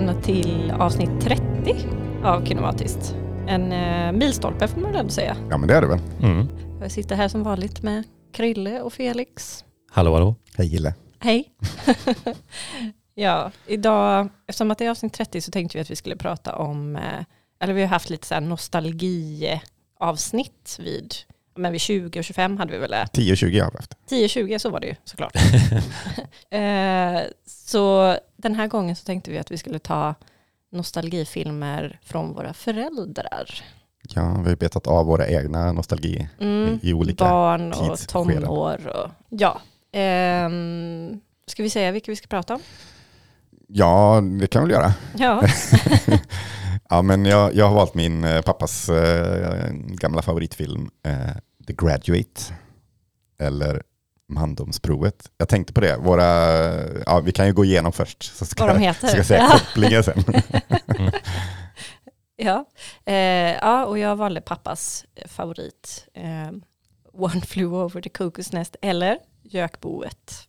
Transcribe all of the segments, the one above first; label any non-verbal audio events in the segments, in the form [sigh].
välkomna till avsnitt 30 av Kinematiskt. En eh, milstolpe får man väl säga. Ja men det är det väl. Mm. Jag sitter här som vanligt med Krille och Felix. Hallå hallå. Hej Gille. Hej! [laughs] ja, idag, eftersom att det är avsnitt 30 så tänkte vi att vi skulle prata om, eh, eller vi har haft lite så här nostalgiavsnitt vid, men vid 20 och 25 hade vi väl det. 10-20 har vi haft. 10-20 så var det ju såklart. [laughs] eh, så den här gången så tänkte vi att vi skulle ta nostalgifilmer från våra föräldrar. Ja, vi har betat av våra egna nostalgi Mm, i olika barn och tidsskeden. tonår. Och, ja. Ehm, ska vi säga vilka vi ska prata om? Ja, det kan vi väl göra. Ja, [laughs] [laughs] Ja, men jag, jag har valt min eh, pappas eh, gamla favoritfilm, eh, The Graduate, eller Mandomsprovet. Jag tänkte på det, våra, ja, vi kan ju gå igenom först, så ska, vad de jag- heter. ska jag säga ja. kopplingen sen. [laughs] Ja. Eh, ja, och jag valde pappas favorit. Eh, One flew over the cuckoo's nest eller Gökboet.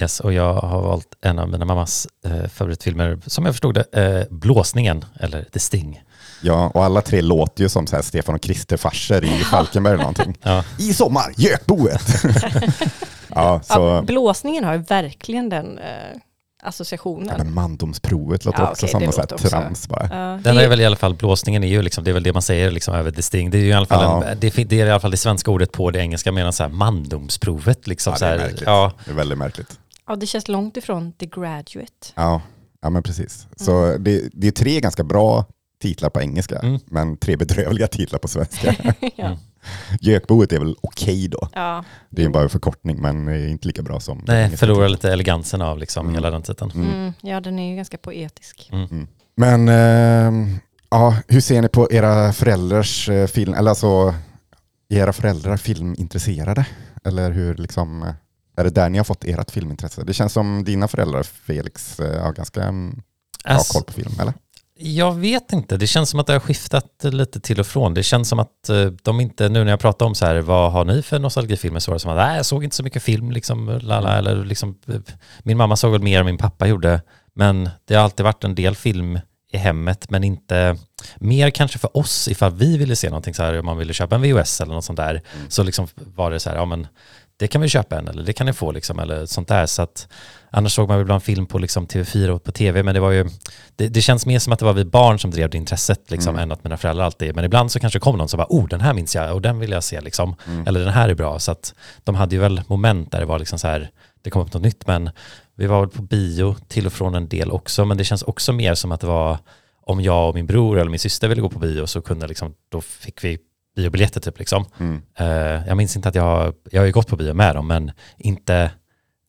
Yes, och jag har valt en av mina mammas eh, favoritfilmer, som jag förstod det, eh, Blåsningen, eller The Sting. Ja, och alla tre låter ju som så här Stefan och Krister-farser i Falkenberg eller någonting. Ja, I sommar, Gökboet! [laughs] ja, så... Ja, blåsningen har ju verkligen den eh, associationen. Ja, men mandomsprovet låter Ja, också okej, som också. trams bara. Ja, den är väl i alla fall, blåsningen är ju liksom, det är väl det man säger liksom över The Sting. Det är ju i alla fall, Ja. en, det, det är i alla fall det svenska ordet på det engelska, medan så här mandomsprovet liksom Ja, så det är här, märkligt. ja, Det är väldigt märkligt. ja, det känns långt ifrån The Graduate. Ja, ja men precis. Så det, det är tre ganska bra titlar på engelska, Mm. men tre bedrövliga titlar på svenska. [laughs] ja. Mm. Gökboet är väl okej då. ja. Det är ju bara en förkortning, men är inte lika bra som nej, förlorar lite elegansen av liksom Mm. hela den titeln. Mm. Mm, ja, den är ju ganska poetisk. Men ehm, ja, hur ser ni på era föräldrars eh, film, eller alltså, är era föräldrar filmintresserade? Eller hur liksom, eh, är det där ni har fått ert filmintresse? Det känns som dina föräldrar, Felix, eh, har ganska mm, bra Ass- koll på film, eller? Jag vet inte, det känns som att det har skiftat lite till och från. Det känns som att eh, de inte, nu när jag pratar om så här, vad har ni för nostalgifilmer? Så var det som att, nej jag såg inte så mycket film liksom, lala, eller liksom, min mamma såg väl mer än min pappa gjorde, men det har alltid varit en del film i hemmet, men inte mer kanske för oss ifall vi ville se någonting så här, om man ville köpa en VHS eller något sånt där, så liksom var det så här, ja men det kan vi köpa en eller det kan ni få liksom, eller sånt där. Så att annars såg man ibland film på liksom TV4 och på TV, men det var ju, det, det känns mer som att det var vi barn som drev det intresset liksom, Mm. än att mina föräldrar alltid, men ibland så kanske kom någon som bara, oh den här minns jag och den vill jag se liksom, Mm. eller den här är bra. Så att de hade ju väl moment där det var liksom så här, det kom upp något nytt, men vi var väl på bio till och från en del också, men det känns också mer som att det var om jag och min bror eller min syster ville gå på bio så kunde liksom, då fick vi biobiljetter typ liksom. Mm. Eh, jag minns inte att jag jag har ju gått på bio med dem, men inte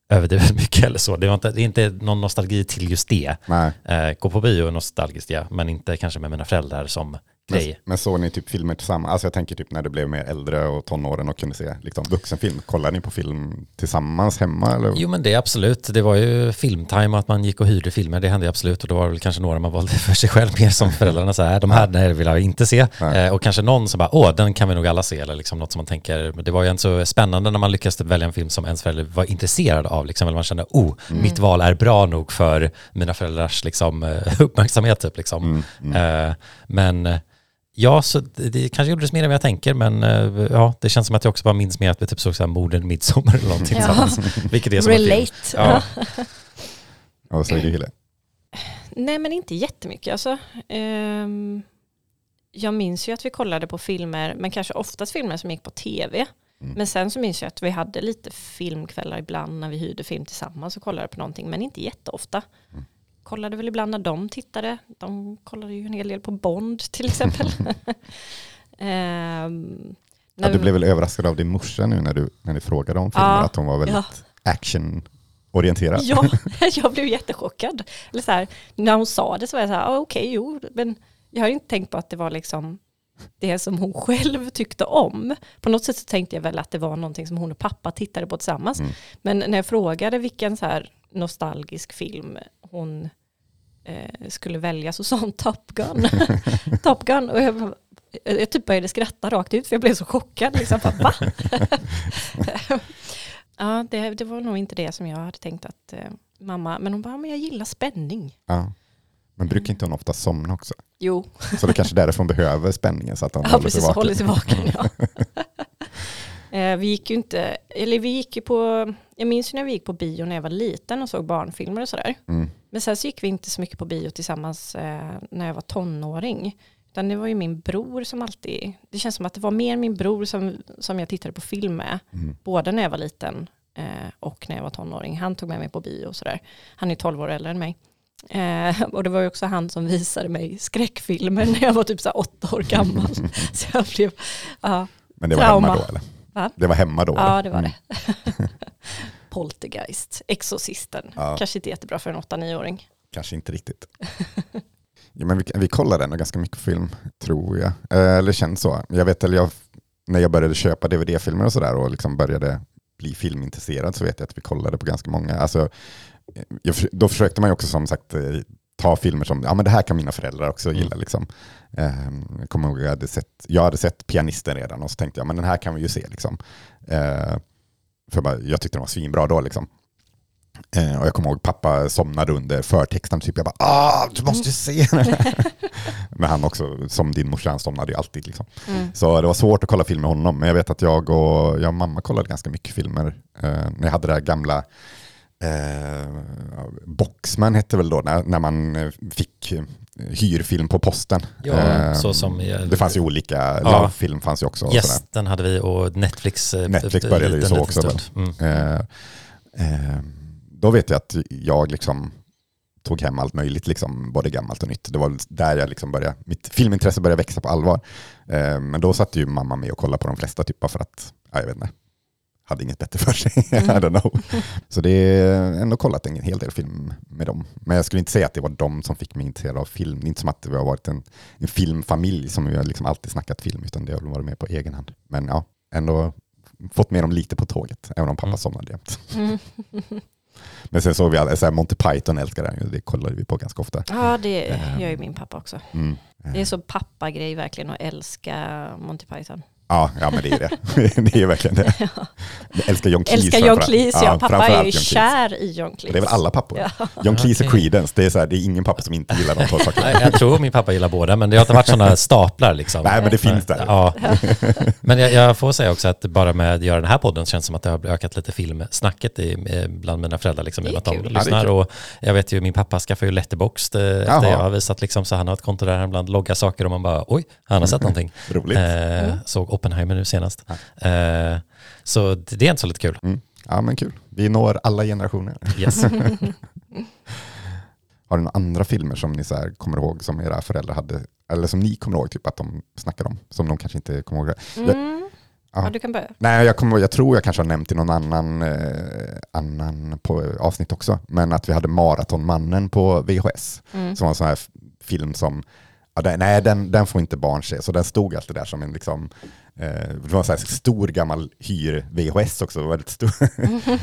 överdrivet [laughs] mycket eller så. Det, var inte, det är inte någon nostalgi till just det. Eh, gå på bio är nostalgiskt, ja, men inte kanske med mina föräldrar som grej. men såg ni typ filmer tillsammans? Alltså jag tänker typ när du blev mer äldre och tonåren och kunde se liksom, vuxenfilm. Kollade ni på film tillsammans hemma? Eller? Jo men det absolut, det var ju filmtime att man gick och hyrde filmer, det hände absolut och då var det väl kanske några man valde [laughs] för sig själv mer som föräldrarna så här, de här nej, vill jag inte se. Eh, och kanske någon som bara, åh den kan vi nog alla se eller liksom något som man tänker, men det var ju inte så spännande när man lyckades typ välja en film som ens förälder var intresserad av, liksom, eller man kände, oh, mitt val är bra nog för mina föräldrars liksom, eh, [laughs] uppmärksamhet typ liksom. Mm, mm. Eh, men ja, så det, det kanske gjordes mer än vad jag tänker, men eh, ja, det känns som att jag också bara minns mer att vi typ såg så här morden midsommar eller någonting Ja. Vilket är som. Relate. Ja. Ja, vad säger du Hille? Nej men inte jättemycket. Alltså, ehm, jag minns ju att vi kollade på filmer, men kanske oftast filmer som gick på tv. Mm. Men sen så minns jag att vi hade lite filmkvällar ibland när vi hyrde film tillsammans och kollade på någonting, men inte jätteofta. Mm. Kollade väl ibland när de tittade. De kollade ju en hel del på Bond till exempel. [laughs] Ehm, Ja, du blev väl överraskad av din morsa nu när du, när ni frågade om filmer, Ja, att hon var väldigt ja. actionorienterad. Ja, [laughs] [laughs] jag blev jättechockad. Eller så här, när hon sa det så var jag så här, ah, okej, jo, men jag har inte tänkt på att det var liksom det som hon själv tyckte om. På något sätt så tänkte jag väl att det var någonting som hon och pappa tittade på tillsammans. Mm. Men när jag frågade vilken så här nostalgisk film hon eh, skulle välja så sa hon Top Gun. [laughs] Top Gun. Och jag, jag typ började skratta rakt ut för jag blev så chockad. Liksom, Va? [laughs] ja, det, det var nog inte det som jag hade tänkt att eh, mamma, men hon bara, men jag gillar spänning. Ja. Men brukar inte hon ofta somna också? Jo, Så det är kanske är därför hon behöver spänningen så att hon ja, håller precis, sig håller sig vaken. Ja. [laughs] Eh, vi gick ju inte, eller vi gick ju på, jag minns ju när vi gick på bio när jag var liten och såg barnfilmer och sådär. Mm. Men sen så gick vi inte så mycket på bio tillsammans eh, när jag var tonåring. Utan det var ju min bror som alltid, det känns som att det var mer min bror som, som jag tittade på film med. Mm. Både när jag var liten eh, och när jag var tonåring. Han tog med mig på bio och sådär. Han är 12 år äldre än mig. Eh, och det var ju också han som visade mig skräckfilmer när jag var typ så åtta år gammal. så jag blev, ja, Men det var Trauma. hemma då eller? Va? Det var hemma då? ja eller? det var Mm. det. [laughs] Poltergeist, Exorcisten. Ja. Kanske inte jättebra för en 8-9-åring. Kanske inte riktigt. ja, men vi, vi kollade ändå ganska mycket film, tror jag. Eh, eller känns så. Jag vet, eller jag, när jag började köpa DVD-filmer och sådär och liksom började bli filmintresserad så vet jag att vi kollade på ganska många. Alltså, då försökte man ju också som sagt eh, ta filmer som, ja men det här kan mina föräldrar också gilla. Liksom. Eh, jag kommer ihåg, jag hade, sett, jag hade sett Pianisten redan och så tänkte jag, men den här kan vi ju se. Liksom. Eh, för bara, jag tyckte den var svinbra då. Liksom. Eh, och jag kommer ihåg pappa somnade under förtexten. Typ jag bara ah, du måste ju se den här." [laughs] Men han också, som din morsa, han somnade ju alltid. Liksom. Mm. Så det var svårt att kolla film med honom. Men jag vet att jag och, jag och mamma kollade ganska mycket filmer. När jag hade det här gamla eh, Boxman hette väl då, när, när man eh, fick eh, hyrfilm på posten. Ja, Eh, så som... det fanns ju olika, Ja. Love-film fanns ju också. Gästen hade vi och Netflix. eh, Netflix började ju så också. Mm. Eh, eh, då vet jag att jag liksom tog hem allt möjligt, liksom, både gammalt och nytt. Det var där jag liksom började, mitt filmintresse började växa på allvar. Men då satt ju mamma med och kollade på de flesta, typ för att, ja, jag vet inte, hade inget bättre för sig. [laughs] I don't know. Så det är ändå kollat en hel del film med dem. Men jag skulle inte säga att det var de som fick mig intresserad av film. Det är inte som att vi har varit en, en filmfamilj som vi har liksom alltid snackat film, utan det har varit med på egen hand. Men ja, ändå fått med dem lite på tåget, även om pappa Mm. somnade jämt. Mm. [laughs] Men sen såg vi så här Monty Python älskar den det kollade vi på ganska ofta. Ja, det Ehm. gör ju min pappa också. Mm. Det är så pappagrej verkligen att älska Monty Python. Ja, ja, men det är det. [laughs] det är verkligen det. [laughs] Jag älskar John Cleese. Älskar John. Cleese, ja. Pappa är ju kär i John Cleese. Det är väl alla pappor? Ja. [laughs] John Cleese och. Creedence, det är, så här, det är ingen pappa som inte gillar de två sakerna. Jag tror min pappa gillar båda, men det har inte varit sådana staplar liksom. Nej, men det finns där. Ja. Men jag, jag får säga också att bara med att göra den här podden känns det som att det har ökat lite filmsnacket i, eh, bland mina föräldrar. Liksom, Det är att kul. de Ja, det är lyssnar. kul. och jag vet ju, min pappa skaffade ju Letterboxd eh, efter Jaha. jag har visat, liksom, så han har ett konto där han ibland loggar saker och man bara, oj, han har sett någonting. Roligt. Eh, såg Oppenheimer nu senast. Eh, så det, är inte så lite kul. Mm. Ja, men kul. Vi når alla generationer. Yes. [laughs] [laughs] Har du några andra filmer som ni så här kommer ihåg som era föräldrar hade, eller som ni kommer ihåg typ att de snackade om, som de kanske inte kommer ihåg? Mm. Ja. Ja, du kan börja. nej, jag, kommer, jag tror jag kanske har nämnt i någon annan, eh, annan på avsnitt också, men att vi hade Maratonmannen på VHS, Mm. som var en sån här film som, ja, den, nej den, den får inte barn se, så den stod alltid där som en liksom, det var en sån här stor gammal hyr-VHS också, väldigt stor,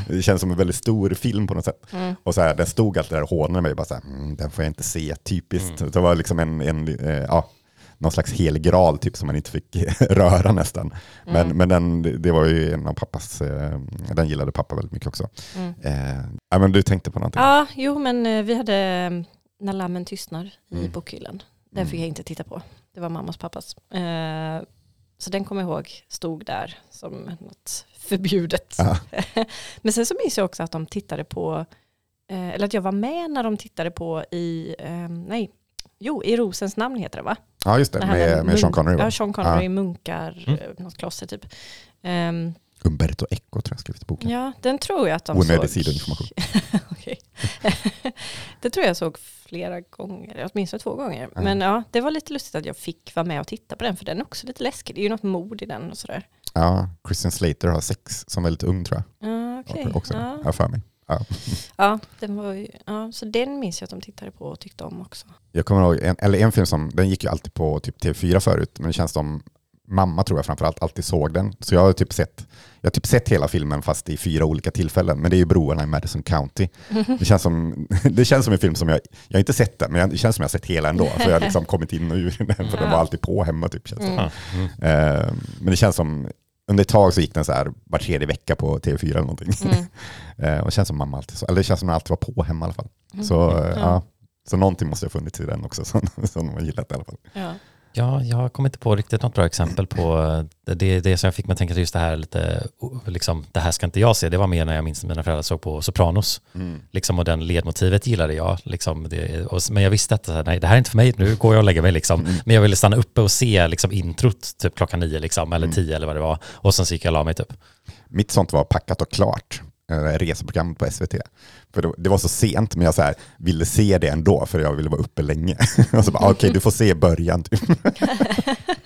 [laughs] det känns som en väldigt stor film på något sätt. Mm. Och så här, den stod alltid där och hånade mig, bara så här, mm, den får jag inte se, typiskt. Det var liksom en, en eh, ja, någon slags helig graal typ som man inte fick [laughs] röra nästan. Men, Mm. men den, det var ju en av pappas, eh, den gillade pappa väldigt mycket också. Mm. Eh, ja, men du tänkte på någonting? Ja, jo men eh, vi hade eh, När lammen tystnar i Mm. bokhyllan. Den Mm. fick jag inte titta på. Det var mammas pappas. Så den kommer jag ihåg stod där som något förbjudet. Ja. [laughs] men sen så minns jag också att de tittade på, eh, eller att jag var med när de tittade på i, eh, nej, jo, i Rosens namn heter det va? Ja, just det, med, med Sean Connery. Ja, va? Sean Connery, Ja. munkar, Mm. eh, något kloster typ. Ehm, Umberto Eco tror jag skrivit boken. ja, den tror jag att de Onödig såg. sidoinformation. [laughs] Okej. [laughs] det tror jag såg flera gånger, åtminstone två gånger. Ja. Men ja, det var lite lustigt att jag fick vara med och titta på den, för den är också lite läskig. Det är ju något mord i den och sådär. Ja, Christian Slater har sex som väldigt ung tror jag. Ja, okej. Också, Ja. jag för mig. Ja. [laughs] Ja, den var ju, ja, så den minns jag att de tittade på och tyckte om också. Jag kommer ihåg, en, eller en film som, den gick ju alltid på typ TV4 förut, men det känns som mamma tror jag framförallt alltid såg den. Så jag har typ sett, jag har typ sett hela filmen fast i fyra olika tillfällen. Men det är ju Broarna i Madison County. Det känns som, [laughs] det känns som en film som jag, jag har inte sett den, men det känns som jag har sett hela ändå. För jag har liksom kommit in och ur den, för den var alltid på hemma typ. Känns det. Mm. Mm. Eh, men det känns som, under ett tag så gick den så här var tredje vecka på TV4 eller någonting. Mm. [laughs] Eh, och det känns som mamma alltid eller det känns som den alltid var på hemma i alla fall. Mm. Så eh, Ja. Så någonting måste ha funnits i den också [laughs] som, som har gillat i alla fall. Ja. Ja, jag kommer inte på riktigt något bra exempel på eh, det, det som jag fick mig att tänka just det här lite, liksom, det här ska inte jag se. Det var mer när jag minns mina föräldrar såg på Sopranos. Mm. Liksom, och den ledmotivet gillade jag. Liksom, det, och, men jag visste att nej, det här är inte för mig, nu går jag och lägger mig. Liksom. Mm. Men jag ville stanna uppe och se liksom, introt typ klockan nio liksom, eller Mm. tio eller vad det var. Och sen så gick jag och la mig typ. Mitt sånt var packat och klart. Eh, Reseprogram på SVT. För det, det var så sent, men jag så här, ville se det ändå, för jag ville vara uppe länge. [laughs] och så bara, ah, okej, du får se början. Typ. [laughs]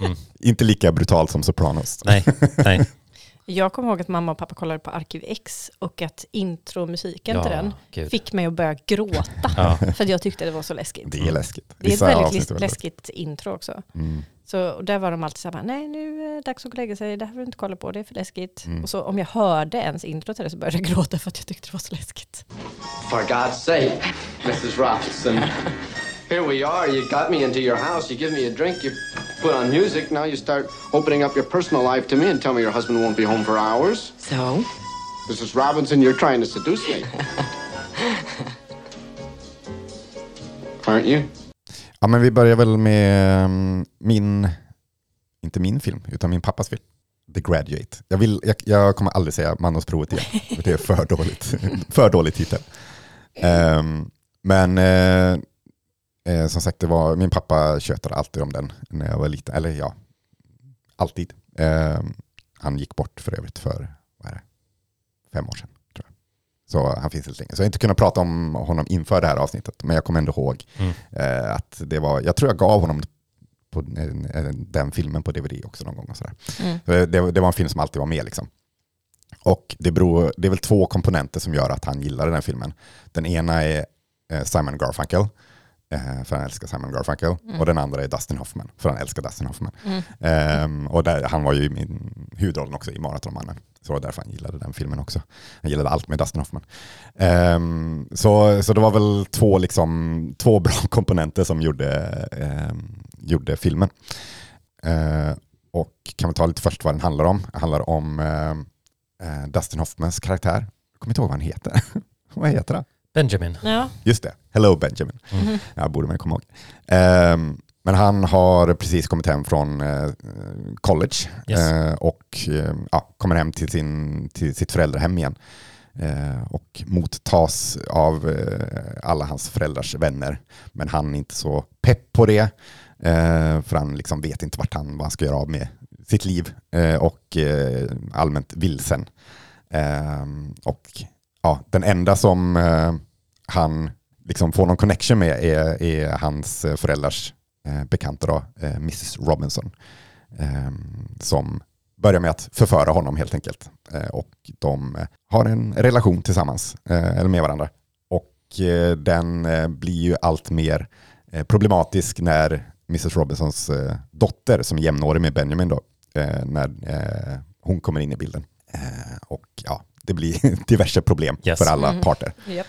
Mm. Inte lika brutalt som Sopranos. Nej, nej. [laughs] Jag kommer ihåg att mamma och pappa kollade på Arkiv X och att intromusiken till den gud. fick mig att börja gråta. Ja. För att jag tyckte det var så läskigt. Det är läskigt. Det är ett väldigt väldigt- läskigt intro också. Mm. Så och där var de alltid så här, nej nu är det dags att gå och lägga sig, det här får du inte kolla på, det är för läskigt. Mm. Och så om jag hörde ens intro till det så började jag gråta för att jag tyckte det var så läskigt. For God's sake, Mrs. Robinson. Here we are. You got me into your house. You give me a drink. You put on music. Now you start opening up your personal life to me and tell me your husband won't be home for hours. So? Mrs. Robinson, you're trying to seduce me. [laughs] Aren't you? Ja, men vi börjar väl med mm, min, inte min film, utan min pappas film. The Graduate. Jag, vill, jag, jag kommer aldrig säga mandomsprovet igen, [laughs] för det är för dåligt. [laughs] för dålig titel. Ehm, men eh, eh, som sagt, det var, min pappa tjötade alltid om den när jag var liten. Eller ja, alltid. Ehm, han gick bort för övrigt för vad är det, fem år sedan. Så han finns inte länge. Så jag har inte kunnat prata om honom inför det här avsnittet, men jag kommer ändå ihåg Mm. eh, att det var, jag tror jag gav honom på eh, den filmen på DVD också någon gång. Och sådär. Mm. Så Det, det var en film som alltid var med. Liksom. Och det, beror, det är väl två komponenter som gör att han gillar den här filmen. Den ena är eh, Simon Garfunkel, eh, för han älskar Simon Garfunkel. Och den andra är Dustin Hoffman, för han älskar Dustin Hoffman. Ehm, och där, han var ju i min huvudrollen också i Maratonmannen. Så det var därför han gillade den filmen också. Han gillade allt med Dustin Hoffman. Ehm, så, så det var väl två, liksom, två [laughs] bra komponenter som gjorde, ehm, gjorde filmen. Ehm, och kan vi ta lite först vad den handlar om? Det handlar om ehm, eh, Dustin Hoffmans karaktär. Jag kommer inte ihåg vad han heter. [laughs] vad heter han? Benjamin. Ja, Just det, Hello Benjamin. Mm. Jag borde man komma ihåg. Ehm, men han har precis kommit hem från eh, college Yes. eh, och eh, ja, kommer hem till, sin, till sitt föräldrahem igen. Och mottas av alla hans föräldrars vänner. Men han är inte så pepp på det. För han liksom vet inte vart han, vad han ska göra av med sitt liv. Och allmänt vilsen. Eh, och ja, den enda som eh, han liksom får någon connection med är, är hans eh, föräldrars eh, bekanta då, eh, Mrs Robinson. Eh, som börjar med att förföra honom helt enkelt. Eh, och de eh, har en relation tillsammans, eh, eller med varandra. Och eh, den eh, blir ju allt mer eh, problematisk när Mrs Robinsons eh, dotter, som är jämnårig med Benjamin, då, eh, när eh, hon kommer in i bilden. Eh, och ja, det blir [laughs] diverse problem Yes. för alla Mm. parter. japp.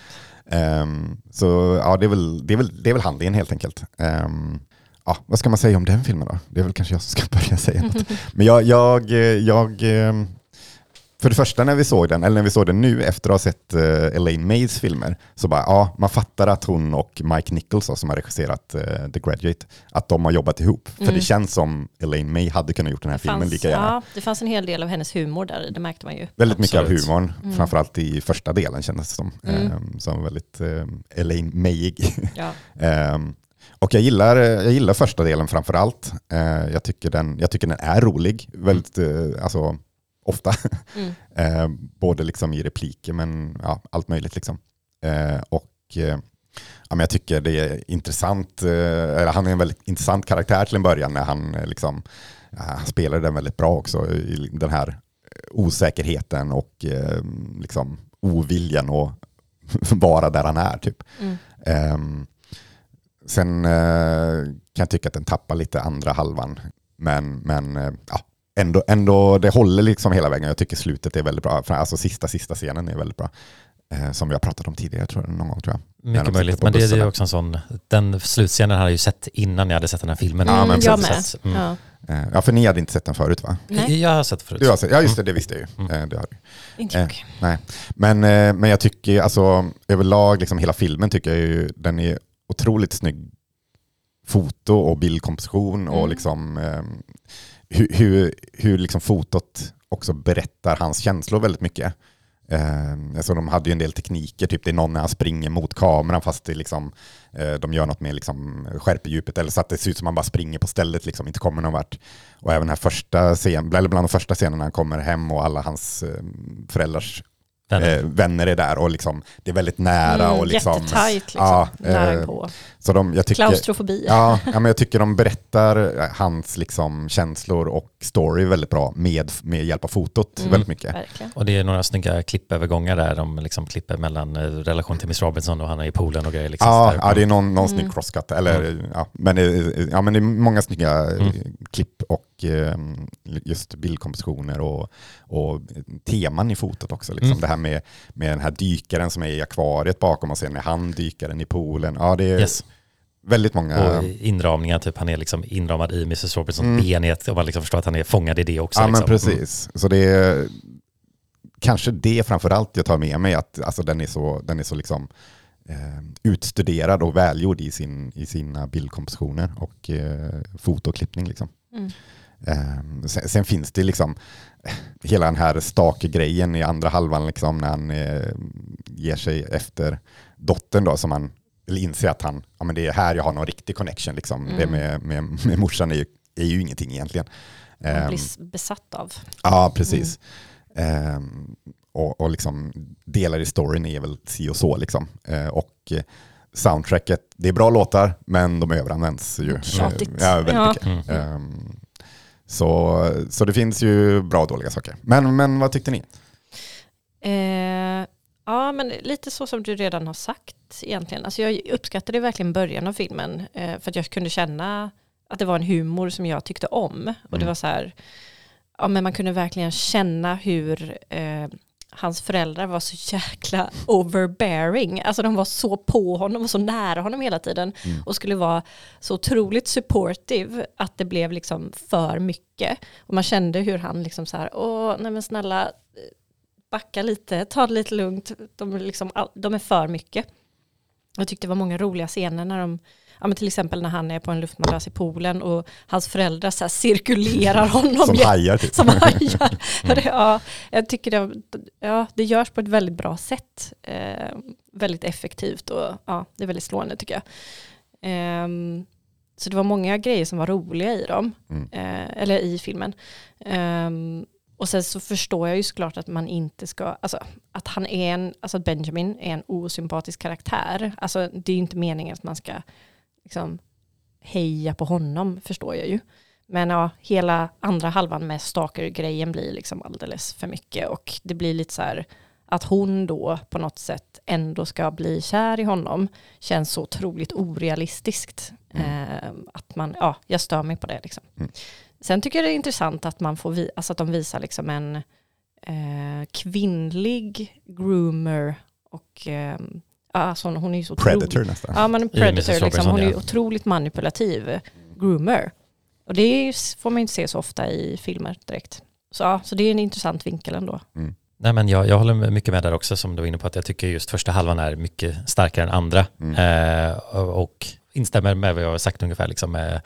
Ehm, så ja, det är, väl, det, är väl, det är väl handlingen helt enkelt. Ehm, ja, vad ska man säga om den filmen då? Det är väl kanske jag som ska [laughs] börja säga något. [laughs] Men jag, jag, jag ehm, för det första när vi såg den, eller när vi såg den nu efter att ha sett uh, Elaine Mays filmer, så bara, ja, man fattar att hon och Mike Nichols då, som har regisserat eh, The Graduate, att de har jobbat ihop. För Mm. det känns som Elaine May hade kunnat gjort den här filmen Fanns, lika gärna. ja, det fanns en hel del av hennes humor där, det märkte man ju. Väldigt mycket av Absolut. humorn, framförallt i första delen kändes det som. Mm. Ehm, som väldigt um, Elaine Mayig. [laughs] Ja. Ehm, och jag gillar, jag gillar första delen framför allt. Eh, jag, tycker den, jag tycker den är rolig, väldigt, eh, alltså, ofta. Mm. [laughs] Eh, både liksom i repliker men ja, allt möjligt. Liksom. Eh, och eh, ja, men jag tycker det är intressant, han är en väldigt intressant karaktär till en början när han liksom, han spelar den väldigt bra också i den här osäkerheten och liksom oviljan att [laughs] vara där han är. Typ. Mm. Ehm, sen kan jag tycka att den tappar lite andra halvan. Men, men ja, ändå, ändå, det håller liksom hela vägen. Jag tycker slutet är väldigt bra. Alltså sista, sista scenen är väldigt bra. Eh, som vi har pratat om tidigare tror jag, någon gång tror jag. Mycket möjligt, men det, det är ju också en sån, den slutscenen hade jag ju sett innan jag hade sett den här filmen. Ja, men Mm, jag med. Mm. Ja. Eh, ja, för ni hade inte sett den förut va? Nej, Jag har sett förut. Du har sett, ja just det, det visste jag ju. Mm. Eh, det har du. inte Eh, jag. Nej. Men, eh, men jag tycker alltså överlag, liksom hela filmen tycker jag ju, den är otroligt snygg foto och bildkomposition och Mm. liksom eh, hur, hur, hur liksom fotot också berättar hans känslor väldigt mycket. Eh, alltså de hade ju en del tekniker, typ det är någon när han springer mot kameran fast det liksom, eh, de gör något med liksom skärpedjupet eller så att det ser ut som att man bara springer på stället, liksom, inte kommer någon vart. Och även den här första scenen, eller bland de första scenerna när han kommer hem och alla hans eh, föräldrars Vänner. eh, vänner är där och liksom, det är väldigt nära. Mm, och liksom, Jättetajt liksom, Ja, nära eh, på. Så de, jag tycker, Klaustrofobi. Ja, ja, men jag tycker de berättar eh, hans liksom, känslor och story väldigt bra med, med hjälp av fotot Mm. väldigt mycket. Verkligen. Och det är några snygga klippövergångar där, de liksom klipper mellan eh, relation till Miss Robinson och han är i poolen och grejer. Liksom, Ja, ja, det är någon, någon Mm. snygg crosscut. Eller, ja, men, det, ja, men det är många snygga Mm. klipp och eh, just bildkompositioner och, och teman i fotot också. Liksom. Mm. Det här med, med den här dykaren som är i akvariet bakom och sen är han dykaren i poolen. Ja, det är Yes. väldigt många... Och inramningar, typ han är liksom inramad i Mrs Robinsons Mm. benhet och man liksom förstår att han är fångad i det också. Ja, liksom. men precis. Så det är kanske det framförallt jag tar med mig, att alltså, den är så, den är så liksom, eh, utstuderad och välgjord i, sin, i sina bildkompositioner och eh, fotoklippning. Liksom. Mm. Eh, sen, sen finns det liksom hela den här stake-grejen i andra halvan liksom, när han eh, ger sig efter dottern då, som han eller inser att han, ja, men det är här jag har någon riktig connection. Liksom. Det Mm. med, med, med morsan är ju, är ju ingenting egentligen. Man Ehm, blir s- besatt av. Ja, precis. Ehm, och, och liksom delar i storyn är väl si och så. Liksom. Eh, och eh, soundtracket, det är bra låtar, men de överanvänds ju. Tjatigt. Ja, väldigt Ja. Mm. Ehm, så, så det finns ju bra och dåliga saker. Men, men vad tyckte ni? Eh, ja, men lite så som du redan har sagt egentligen. Alltså jag uppskattade verkligen början av filmen eh, för att jag kunde känna att det var en humor som jag tyckte om. Och det Mm. var så här, ja men man kunde verkligen känna hur eh, hans föräldrar var så jäkla overbearing. Alltså de var så på honom och så nära honom hela tiden. Mm. Och skulle vara så otroligt supportive att det blev liksom för mycket. Och man kände hur han liksom så här, åh nej men snälla, backa lite, ta det lite lugnt, de är, liksom, de är för mycket. Jag tyckte det var många roliga scener när de, ja men till exempel när han är på en luftmadrass i poolen och hans föräldrar så cirkulerar honom. Som hajar typ. som hajar. [laughs] Det, ja, jag tycker det, ja, det görs på ett väldigt bra sätt. Eh, väldigt effektivt och ja, det är väldigt slående tycker jag. Ehm, så det var många grejer som var roliga i dem, Mm. eh, eller i filmen. Ehm, och sen så förstår jag ju såklart att man inte ska, alltså att han är en, alltså att Benjamin är en osympatisk karaktär. Alltså det är ju inte meningen att man ska liksom heja på honom, förstår jag ju. Men ja, hela andra halvan med Stalker-grejen blir liksom alldeles för mycket och det blir lite så här att hon då på något sätt ändå ska bli kär i honom känns så otroligt orealistiskt. Eh, att man, ja, jag stör mig på det liksom. Mm. Sen tycker jag det är intressant att man får, vi, alltså att de visar liksom en eh, kvinnlig groomer och eh, alltså hon är ju så otroligt Predator nästan. Ja, men predator, liksom. Hon är otroligt manipulativ groomer. Och det får man inte se så ofta i filmer direkt. Så, ja, så det är en intressant vinkel ändå. Nej, men jag, jag håller mycket med där också som du var inne på att jag tycker just första halvan är mycket starkare än andra. Mm. Eh, och och instämmer med vad jag har sagt ungefär, liksom, med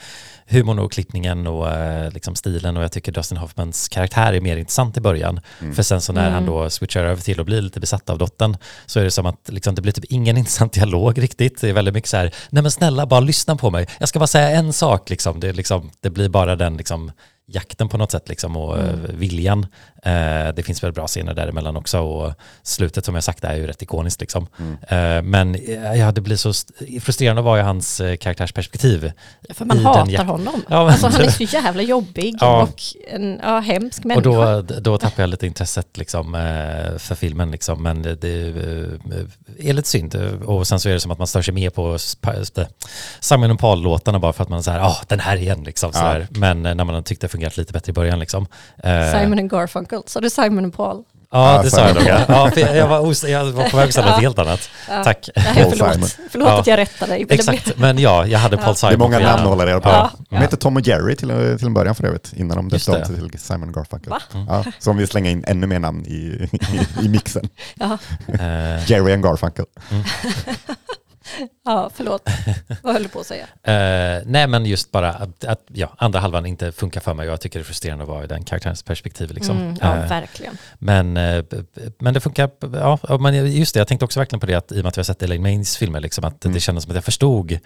humorn och klippningen och eh, liksom stilen och jag tycker Dustin Hoffmans karaktär är mer intressant i början. Mm. För sen så när han Mm. då switchar över till att bli lite besatt av dottern så är det som att liksom, det blir typ ingen [laughs] intressant dialog riktigt. Det är väldigt mycket så här, nej men snälla bara lyssna på mig. Jag ska bara säga en sak liksom. Det, liksom, det blir bara den liksom jakten på något sätt liksom och Mm. eh, viljan. Eh, det finns väl bra scener däremellan också och slutet som jag sagt är ju rätt ikoniskt liksom. Mm. Eh, men eh, ja, det blir så st- frustrerande att vara i hans eh, karaktärsperspektiv. För man hatar honom. Ja, Alltså han är så jävla jobbig Ja. och en ja, hemsk Och människa. då, då tappar jag lite intresset liksom, för filmen. Liksom. Men det, det är lite synd. Och sen så är det som att man stör sig mer på Simon och Paul-låtarna bara för att man säger ah den här igen. Liksom, Ja. Men när man tyckte fungerat lite bättre i början. Liksom. Eh, Simon and Garfunkel, så du Simon and Paul? Ja, Ja, det sa jag Simon. nog. Ja, jag, var os- jag var på väg att säga något helt annat. Ja. Tack. Nej, Paul förlåt, Simon. förlåt Ja. att jag rättade dig. Exakt, men ja, jag hade Paul Ja. Simon. Det är många på namn att hålla reda på. Ja. De heter Tom och Jerry till, till en början för övrigt, innan de döpte om till Simon Garfunkel. Va? Ja, så om vi slänger in ännu mer namn i, i, i mixen. Ja. Eh, Jerry and Garfunkel. [laughs] Ja, förlåt. Vad höll du på att säga? [laughs] Eh, nej men just bara att, att ja, andra halvan inte funkar för mig och jag tycker det är frustrerande att vara i den karaktärens perspektiv. Liksom. Mm, ja, Eh, verkligen. men, b- men det funkar, ja, ja, men just det, jag tänkte också verkligen på det att i och med att vi har sett Elaine Mains filmer, liksom, att Mm. det kändes som att jag förstod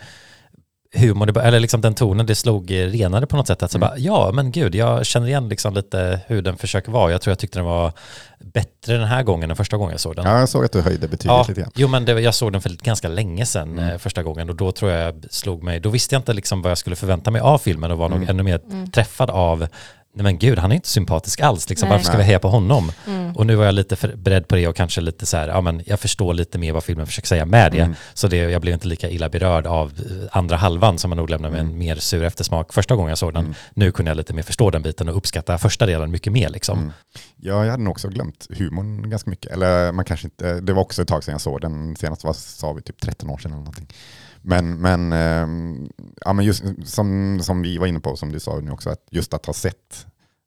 humor, eller liksom den tonen, det slog renare på något sätt. Att så Mm. bara, ja men gud, jag känner igen liksom lite hur den försöker vara. Jag tror jag tyckte den var bättre den här gången än första gången jag såg den. Ja, jag såg att du höjde betyget Ja, lite grann. jo men det, jag såg den för ganska länge sedan Mm. eh, första gången och då tror jag slog mig, då visste jag inte liksom vad jag skulle förvänta mig av filmen och var nog Mm. ännu mer träffad av Nej men gud, han är inte sympatisk alls. Liksom. Nej. Varför ska vi heja på honom? Mm. Och nu var jag lite för, beredd på det och kanske lite så här, ja men jag förstår lite mer vad filmen försöker säga med det. Mm. Så det, jag blev inte lika illa berörd av eh, andra halvan som man nog lämnade med en mer sur eftersmak första gången jag såg den. Mm. Nu kunde jag lite mer förstå den biten och uppskatta första delen mycket mer liksom. Mm. Ja, jag hade nog också glömt humorn ganska mycket. Eller man kanske inte, det var också ett tag sedan jag såg den senast, vad sa vi, typ 13 år sedan eller någonting. Men, men, ehm, ja, men just som, som vi var inne på, som du sa nu också, att just att ha sett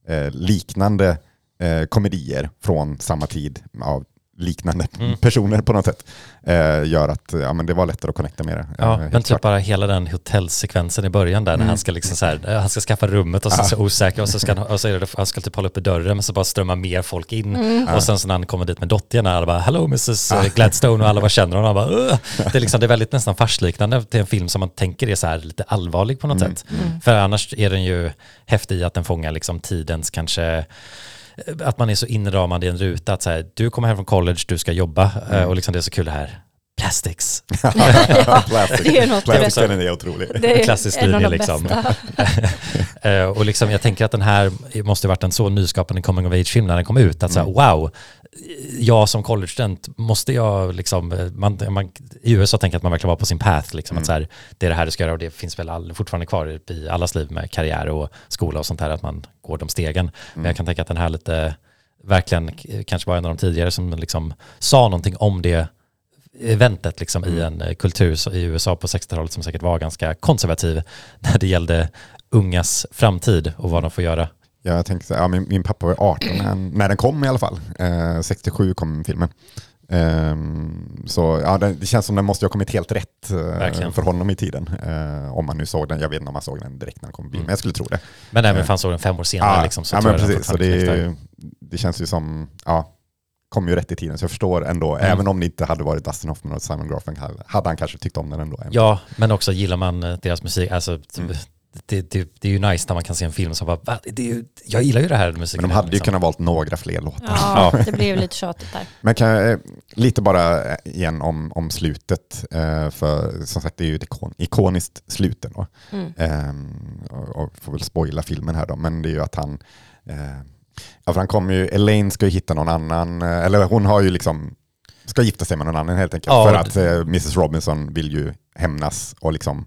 eh, liknande eh, komedier från samma tid av liknande Mm. personer på något sätt, eh, gör att ja, men det var lättare att connecta med det. Ja, eh, men typ klart. bara hela den hotellsekvensen i början där när Mm. han ska liksom så här, eh, han ska skaffa rummet och så, Ja. så osäker och så ska han, och så är det, han ska typ hålla uppe dörren men så bara strömmar mer folk in Mm. och sen så när han kommer dit med dottern alla bara hello mrs Ja. Gladstone och alla bara känner honom och bara, "Ugh." det är liksom det är väldigt nästan farsliknande till en film som man tänker är så här lite allvarlig på något Mm. sätt. Mm. För annars är den ju häftig i att den fångar liksom tidens kanske att man är så inramad i en ruta att så här, du kommer hem från college, du ska jobba eh, Mm. och liksom det är så kul det här. Plastics. [laughs] Plastic, det är något Plastic är otrolig. Det är klassisk en av linje de liksom. bästa. [laughs] Eh, och liksom, jag tänker att den här måste ha varit en så nyskapande coming of age-film när den kom ut. Att så här, Mm. wow, jag som college-student måste jag liksom, eh, man, man, i USA tänker att man verkligen var på sin path. Liksom, Mm. att så här, det är det här du ska göra och det finns väl all, fortfarande kvar i allas liv med karriär och skola och sånt här, att man går de stegen. Men Mm. jag kan tänka att den här lite, verkligen k- kanske var en av de tidigare som liksom sa någonting om det eventet liksom i Mm. en eh, kultur så- i USA på 60-talet som säkert var ganska konservativ när det gällde ungas framtid och vad de får göra. Ja, jag tänker så här, ja, min, min pappa var 18 när, när den kom i alla fall. Eh, 67 kom filmen. Ehm, så ja, det, det känns som den måste ha kommit helt rätt eh, för honom i tiden. Eh, om man nu såg den, jag vet inte om man såg den direkt när den kom Mm. men jag skulle tro det. Men även Eh. fanns såg den fem år senare Ja, liksom, så ja, men precis. Så det, det känns ju som, ja, kom ju rätt i tiden. Så jag förstår ändå, Mm. även om det inte hade varit Dustin Hoffman och Simon Garfunkel, hade han kanske tyckt om den ändå. Ja, men också gillar man eh, deras musik, alltså Mm. Det, det, det är ju nice när man kan se en film som bara, "Va? det är ju, jag gillar ju det här musiken. Men de hade ju liksom. kunnat valt några fler låtar. Ja, det blev lite tjatigt där. [laughs] Men kan jag, eh, lite bara eh, igen om, om slutet, eh, för som sagt det är ju ett ikon, ikoniskt slut då. Mm. Ehm, och, och får väl spoila filmen här då, men det är ju att han, eh, ja, för han kommer ju, Elaine ska ju hitta någon annan, eller hon har ju liksom, ska gifta sig med någon annan helt enkelt, Ja, för att eh, Mrs Robinson vill ju hämnas och liksom,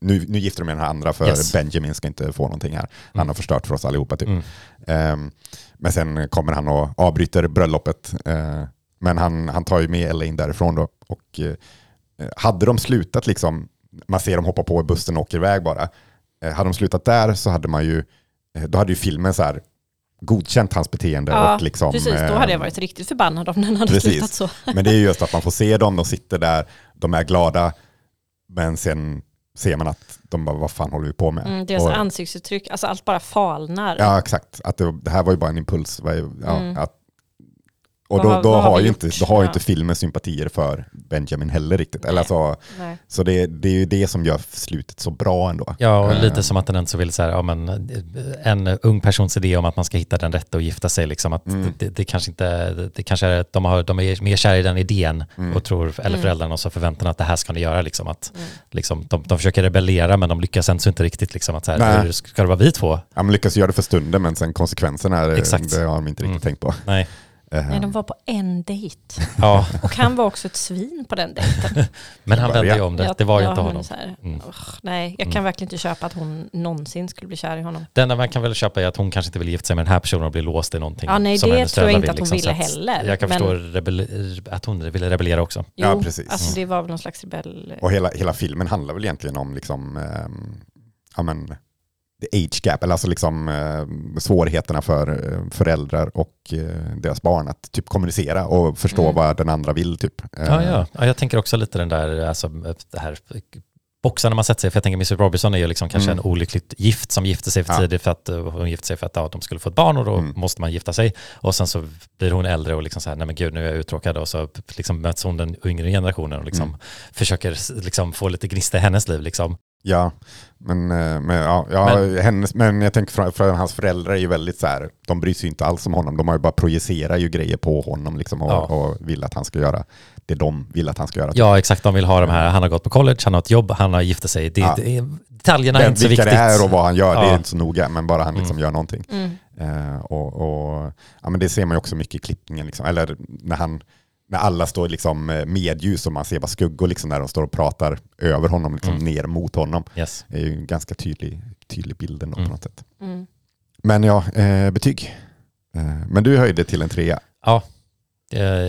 nu, nu gifter de med den här andra för Yes. Benjamin ska inte få någonting här. Han Mm. har förstört för oss allihopa typ. Mm. Ehm, men sen kommer han och avbryter bröllopet. Eh, men han, han tar ju med Elaine därifrån då. Och eh, hade de slutat liksom, man ser dem hoppa på bussen och åker iväg bara. Eh, hade de slutat där så hade man ju, eh, då hade ju filmen så här godkänt hans beteende. Ja, och liksom, Precis, då eh, hade jag varit riktigt förbannad om den hade Precis. slutat så. Men det är ju just att man får se dem, de sitter där, de är glada, men sen ser man att de bara, vad fan håller vi på med? Mm, deras Och- ansiktsuttryck, alltså allt bara falnar. Ja, exakt. Att det, det här var ju bara en impuls. Ja, Mm. att, och då, har- då, vad har ju inte, då har ju Ja. inte filmen sympatier för Benjamin heller riktigt. Eller Nej. alltså, Nej. så det, det är ju det som gör slutet så bra ändå. Ja, och Eh, lite som att den så vill så här, ja, men, eh, en ung persons idé om att man ska hitta den rätta och gifta sig, liksom, att Mm. det, det kanske inte, det, kanske är att de, har, de är mer kära i den idén Mm. och tror, eller Mm. föräldrarna och så förväntar att det här ska ni göra, liksom, att Mm. liksom, de, de försöker rebellera men de lyckas ändå inte riktigt, liksom, att så här, ska det vara vi två? Ja, man lyckas göra det för stunden men sen konsekvenserna, är- Exakt. det har de inte riktigt Mm. tänkt på. Nej, Eh, Nej, de var på en dejt. ja, Och han var också ett svin på den dejten. [laughs] men han vände ju om det, det var ju ja, inte honom. Här, Mm. "Ugh, nej, jag kan Mm. verkligen inte köpa att hon någonsin skulle bli kär i honom. Det enda man kan väl köpa är att hon kanske inte vill gifta sig med den här personen och bli låst i någonting. Ja, nej, som det tror jag inte att hon liksom, ville heller, Jag kan men- förstå rebell- att hon ville rebellera också. Jo, Ja, precis. alltså det var väl någon slags rebell... Och hela, hela filmen handlar väl egentligen om liksom, ehm, ja men, the age gap, eller alltså liksom eh, svårigheterna för eh, föräldrar och eh, deras barn att typ kommunicera och förstå Mm. vad den andra vill. Typ. Eh, Ja, ja. ja, jag tänker också lite den där, alltså, det här boxarna man sätter sig, för jag tänker Mrs Robinson är ju liksom kanske Mm. en olyckligt gift som gifte sig för Ja. tidigt för att eh, hon gifte sig för att ja, de skulle få ett barn och då Mm. måste man gifta sig. Och sen så blir hon äldre och liksom så här, nej men gud nu är jag uttråkad och så liksom möts hon den yngre generationen och liksom Mm. försöker liksom få lite gnista i hennes liv liksom. Ja, men, eh, men, ja, ja, hennes, men jag tänker för, för hans föräldrar är ju väldigt så här, de bryr sig ju inte alls om honom, de har ju bara projicerar ju grejer på honom liksom och, Ja. och vill att han ska göra det de vill att han ska göra. Ja exakt, de vill ha de här, han har gått på college, han har ett jobb, han har gift sig. Det, Ja. det, detaljerna är Den, inte så vilka viktigt. det är och vad han gör, det Ja. är inte så noga, men bara han liksom Mm. gör någonting. Mm. Eh, och, och, ja, men det ser man ju också mycket i klippningen, liksom. eller när, han, när alla står liksom eh, med ljus och man ser bara skuggor liksom, när de står och pratar över honom, liksom, Mm. ner mot honom. Yes. Det är ju en ganska tydlig, tydlig bild ändå Mm. på något sätt. Mm. Men ja, eh, betyg. Eh, men du höjde till en trea. Ja,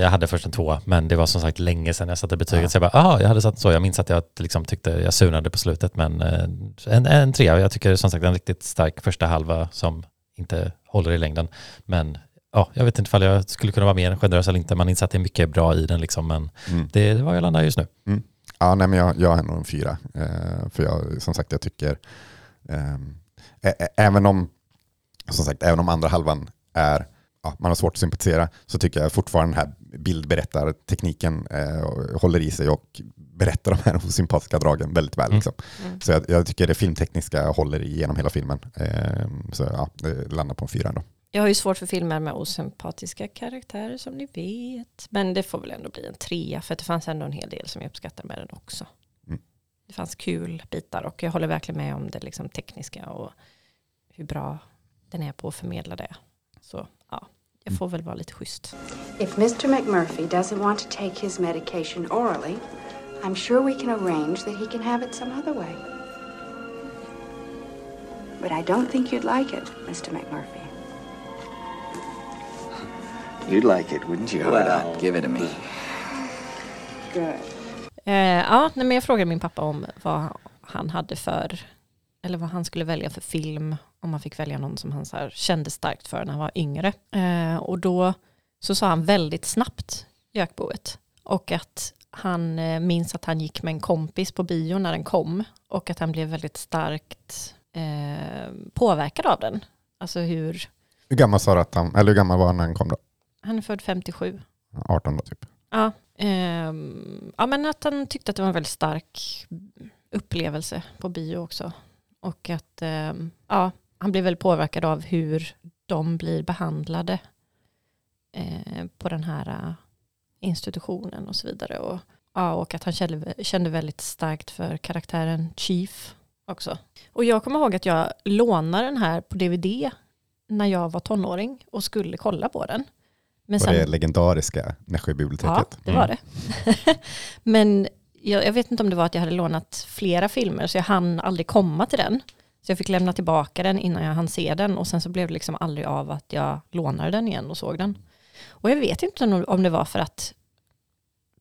jag hade först en tvåa, men det var som sagt länge sedan jag satte betyget. Ja. Så jag bara, aha, jag hade satt så. Jag minns att jag liksom tyckte jag sunade på slutet, men en, en trea. Jag tycker som sagt en riktigt stark första halva som inte håller i längden. Men ja, jag vet inte ifall jag skulle kunna vara mer generös eller inte. Man inser att det är mycket bra i den, liksom, men Mm. det är vad jag landar just nu. Ja, nej, men jag, jag har nog en fyra. Eh, för jag, som sagt, jag tycker, ehm, ä- även om, som sagt, även om andra halvan är, ja, man har svårt att sympatisera, så tycker jag fortfarande den här bildberättartekniken eh, håller i sig och berättar de här sympatiska dragen väldigt väl. Mm. Liksom. Mm. Så jag, jag tycker det filmtekniska håller igenom hela filmen. Eh, så ja, det landar på en fyra ändå. Jag har ju svårt för filmer med osympatiska karaktärer som ni vet. Men det får väl ändå bli en trea för det fanns ändå en hel del som jag uppskattar med den också. Mm. Det fanns kul bitar och jag håller verkligen med om det liksom tekniska och hur bra den är på att förmedla det. Så ja, jag får väl vara lite schysst. If Mr. McMurphy doesn't want to take his medication orally, I'm sure we can arrange that he can have it some other way. But I don't think you'd like it, Mr. McMurphy. You'd like it, wouldn't you? Well, give it to me. Good. Eh, ja, nej, men jag frågade min pappa om vad han hade för, eller vad han skulle välja för film, om han fick välja någon som han så här kände starkt för när han var yngre. Eh, och då så sa han väldigt snabbt Jökboet. Och att han eh, minns att han gick med en kompis på bio när den kom. Och att han blev väldigt starkt eh, påverkad av den. Alltså hur, Hur gammal sa att han, eller hur gammal var han när han kom då? Han är född 57. 18 då typ. Ja, ehm, ja, men att han tyckte att det var en väldigt stark upplevelse på bio också. Och att ehm, ja, han blev väl påverkad av hur de blir behandlade eh, på den här eh, institutionen och så vidare. Och, ja, och att han kände, kände väldigt starkt för karaktären Chief också. Och jag kommer ihåg att jag lånade den här på DVD när jag var tonåring och skulle kolla på den. Men Var det legendariska Nässjöbiblioteket? Ja, det var det. [laughs] Men jag, jag vet inte om det var att jag hade lånat flera filmer så jag hann aldrig komma till den. Så jag fick lämna tillbaka den innan jag hann se den och sen så blev det liksom aldrig av att jag lånade den igen och såg den. Och jag vet inte om det var för att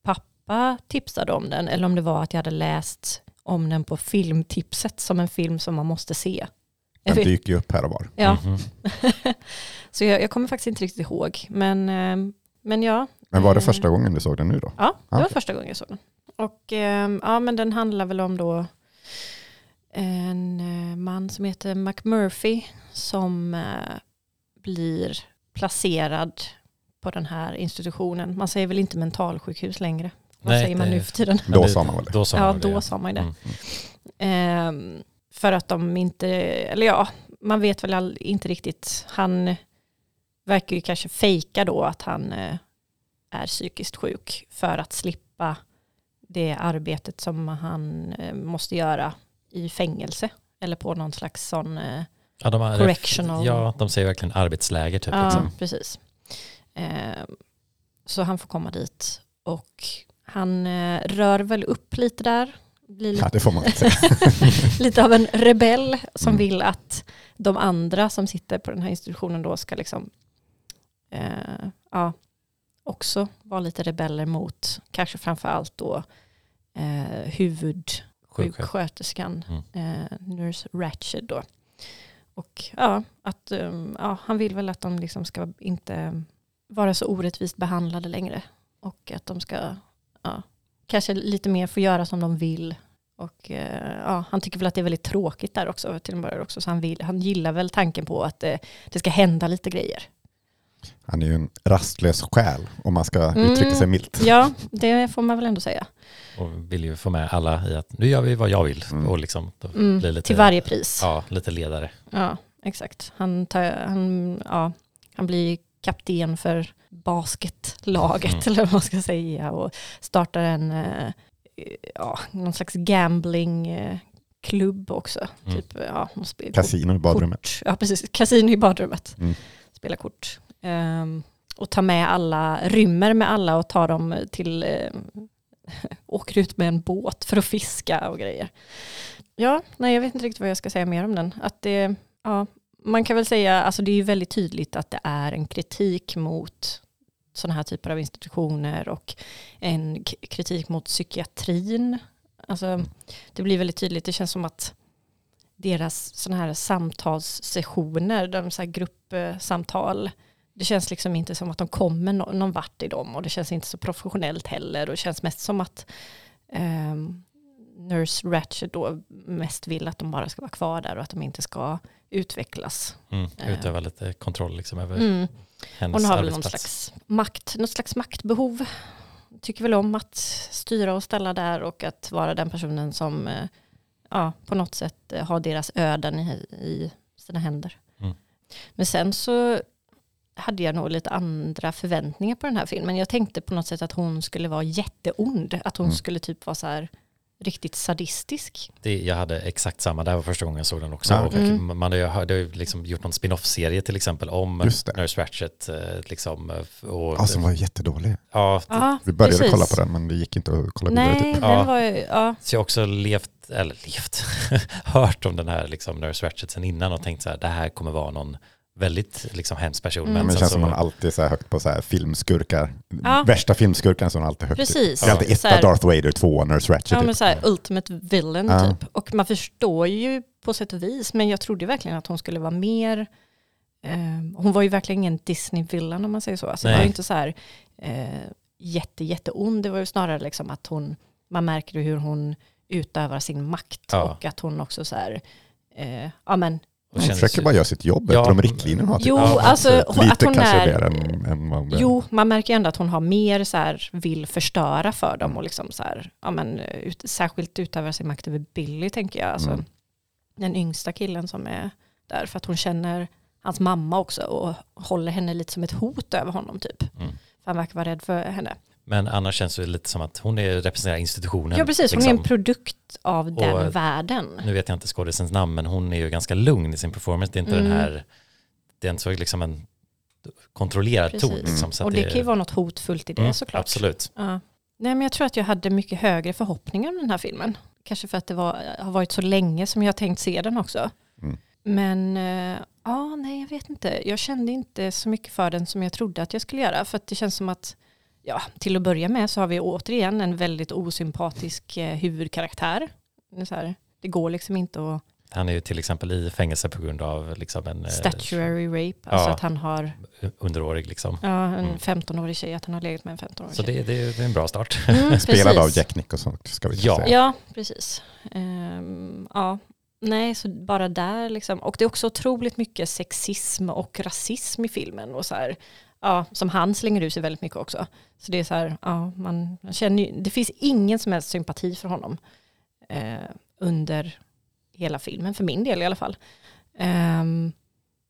pappa tipsade om den eller om det var att jag hade läst om den på filmtipset som en film som man måste se. Den dyker ju upp här och var. ja, Mhm. [laughs] så jag, jag kommer faktiskt inte riktigt ihåg. Men, eh, men ja, Men var det Eh. första gången du såg den nu då? Ja, det var Okej. första gången jag såg den. Och ehm, ja, men den handlar väl om då en eh, man som heter McMurphy som blir placerad på den här institutionen. Man säger väl inte mentalsjukhus längre. Vad Nej, säger man nu för tiden? Då sa man väl det. Då sa Ja, man det. då sa man det. Mm. Ehm, för att de inte, eller ja, man vet väl all, inte riktigt. Han verkar ju kanske fejka då att han eh, är psykiskt sjuk för att slippa det arbetet som han eh, måste göra i fängelse eller på någon slags sån Ja, de har, Correctional. Ja, de säger verkligen arbetsläger typ. Ja, Liksom. precis. Eh, så han får komma dit och han eh, rör väl upp lite där. Blir lite Ja, det får man [laughs] lite av en rebell som Mm. vill att de andra som sitter på den här institutionen då ska liksom eh, ja, också vara lite rebeller mot kanske framför allt då eh, Sjuksköterska. huvudsjuksköterskan Mm. eh, Nurse Ratched då. Och ja, att um, ja, han vill väl att de liksom ska inte vara så orättvist behandlade längre. Och att de ska ja, kanske lite mer få göra som de vill. Och eh, ja, han tycker väl att det är väldigt tråkigt där också till en början också. Så han, vill, han gillar väl tanken på att eh, det ska hända lite grejer. Han är ju en rastlös själ om man ska uttrycka sig milt. Ja, det får man väl ändå säga. Och vill ju få med alla i att nu gör vi vad jag vill. Mm. Och liksom då Mm, lite, till varje pris. Ja, lite ledare. Ja, exakt. Han, tar, han, ja, han blir kapten för basketlaget, Mm. eller vad man ska säga, och startar en, eh, ja, någon slags gamblingklubb också. Mm. Typ, ja, Kasino i badrummet. Kort. Ja, precis. Kasino i badrummet. Mm. Spela kort. Ehm, och tar med alla, rymmer med alla och tar dem till, eh, [laughs] åker ut med en båt för att fiska och grejer. Ja, nej jag vet inte riktigt vad jag ska säga mer om den. Att det, ja, man kan väl säga, alltså det är ju väldigt tydligt att det är en kritik mot sådana här typer av institutioner och en kritik mot psykiatrin. Alltså, det blir väldigt tydligt, det känns som att deras sådana här samtalssessioner, de så här gruppsamtal, det känns liksom inte som att de kommer någon vart i dem. Och det känns inte så professionellt heller. Och det känns mest som att ehm, Nurse Ratched då mest vill att de bara ska vara kvar där och att de inte ska utvecklas. Mm. Eh. Utöva lite kontroll liksom över Mm. hennes Hon har väl någon slags, makt, något slags maktbehov. Tycker väl om att styra och ställa där och att vara den personen som eh, ja, på något sätt eh, har deras öden i, i sina händer. Mm. Men sen så hade jag nog lite andra förväntningar på den här filmen. Jag tänkte på något sätt att hon skulle vara jätteond. Att hon Mm. skulle typ vara så här riktigt sadistisk. Det, jag hade exakt samma, det här var första gången jag såg den också. Ja. Och Mm. Man har ju, det liksom gjort någon spin-off-serie till exempel om det. Nurse Ratchet. eh, Liksom, eh, och, Ja, som var jättedålig. ja, Ja, Vi började precis. kolla på den men det gick inte att kolla vidare. Nej, Typ. Ja. den var ju, ja. Så jag har också levt, eller levt, [laughs] hört om den här liksom, Nurse Ratchet sen innan och tänkt så här, det här kommer vara någon väldigt liksom, hemsk person. Mm. Men det sen känns så- som man alltid är så högt på så här filmskurkar. Ja. Värsta filmskurkarna som man alltid högt. Precis. Det är alltid etta här- Darth Vader, två Nurse Ratchet. Ja typ. men så här ultimate villain Ja. typ. Och man förstår ju på sätt och vis, men jag trodde verkligen att hon skulle vara mer, eh, hon var ju verkligen ingen Disney-villain om man säger så. Alltså, det Nej. var ju inte så här eh, jätte, jätteond, det var ju snarare liksom att hon, man märker ju hur hon utövar sin makt Ja. och att hon också så här, eh, ja men, och Hon försöker bara göra sitt jobb Ja. efter de riktlinjerna hon har. typ. jo Ja, alltså Så att Lite hon kanske är, mer än, än hon Jo, man märker ändå att hon har mer så här, vill förstöra för dem och liksom så här, ja men, ut, särskilt utövar sin makt över Billy tänker jag. Alltså, Mm. Den yngsta killen som är där för att hon känner hans mamma också och håller henne lite som ett hot över honom typ. Mm. För han verkar vara rädd för henne. Men annars känns det lite som att hon är, representerar institutionen. Ja precis, hon är en liksom. produkt av den Och- världen. Nu vet jag inte skådisens namn, men hon är ju ganska lugn i sin performance. Det är inte Mm. den här, det är inte så liksom en kontrollerad ton. Precis. Liksom, så och att det kan ju vara något hotfullt i det Mm, såklart. Absolut. Ja. Nej, men jag tror att jag hade mycket högre förhoppningar om den här filmen. Kanske för att det var, har varit så länge som jag har tänkt se den också. Mm. Men eh, ja, nej, jag vet inte. Jag kände inte så mycket för den som jag trodde att jag skulle göra. För att det känns som att, ja, till att börja med så har vi återigen en väldigt osympatisk eh, huvudkaraktär. Det, är så här, det går liksom inte att Han är ju till exempel i fängelse på grund av liksom en eh, statuary rape. Alltså ja. att han har, underårig. Liksom. ja, en Mm. 15-årig tjej, att han har legat med en 15-årig Så tjej. det, det, det är en bra start. Mm, [laughs] Spelad av Jack Nicholson ska vi Ja. säga. Ja, precis. Ehm, ja, nej, så bara där liksom. Och det är också otroligt mycket sexism och rasism i filmen. Och så här, ja, som han slänger ut sig väldigt mycket också. Så det är så här, ja, man, man känner ju, det finns ingen som helst sympati för honom eh, under hela filmen, för min del i alla fall. Ehm,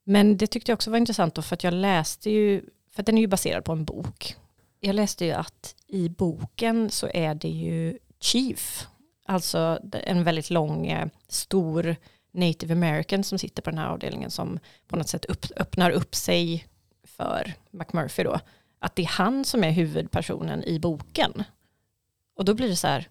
men det tyckte jag också var intressant då, för att jag läste ju, för att den är ju baserad på en bok. Jag läste ju att i boken så är det ju Chief, alltså en väldigt lång, eh, stor native american som sitter på den här avdelningen som på något sätt upp, öppnar upp sig för McMurphy då. Att det är han som är huvudpersonen i boken. Och då blir det så här,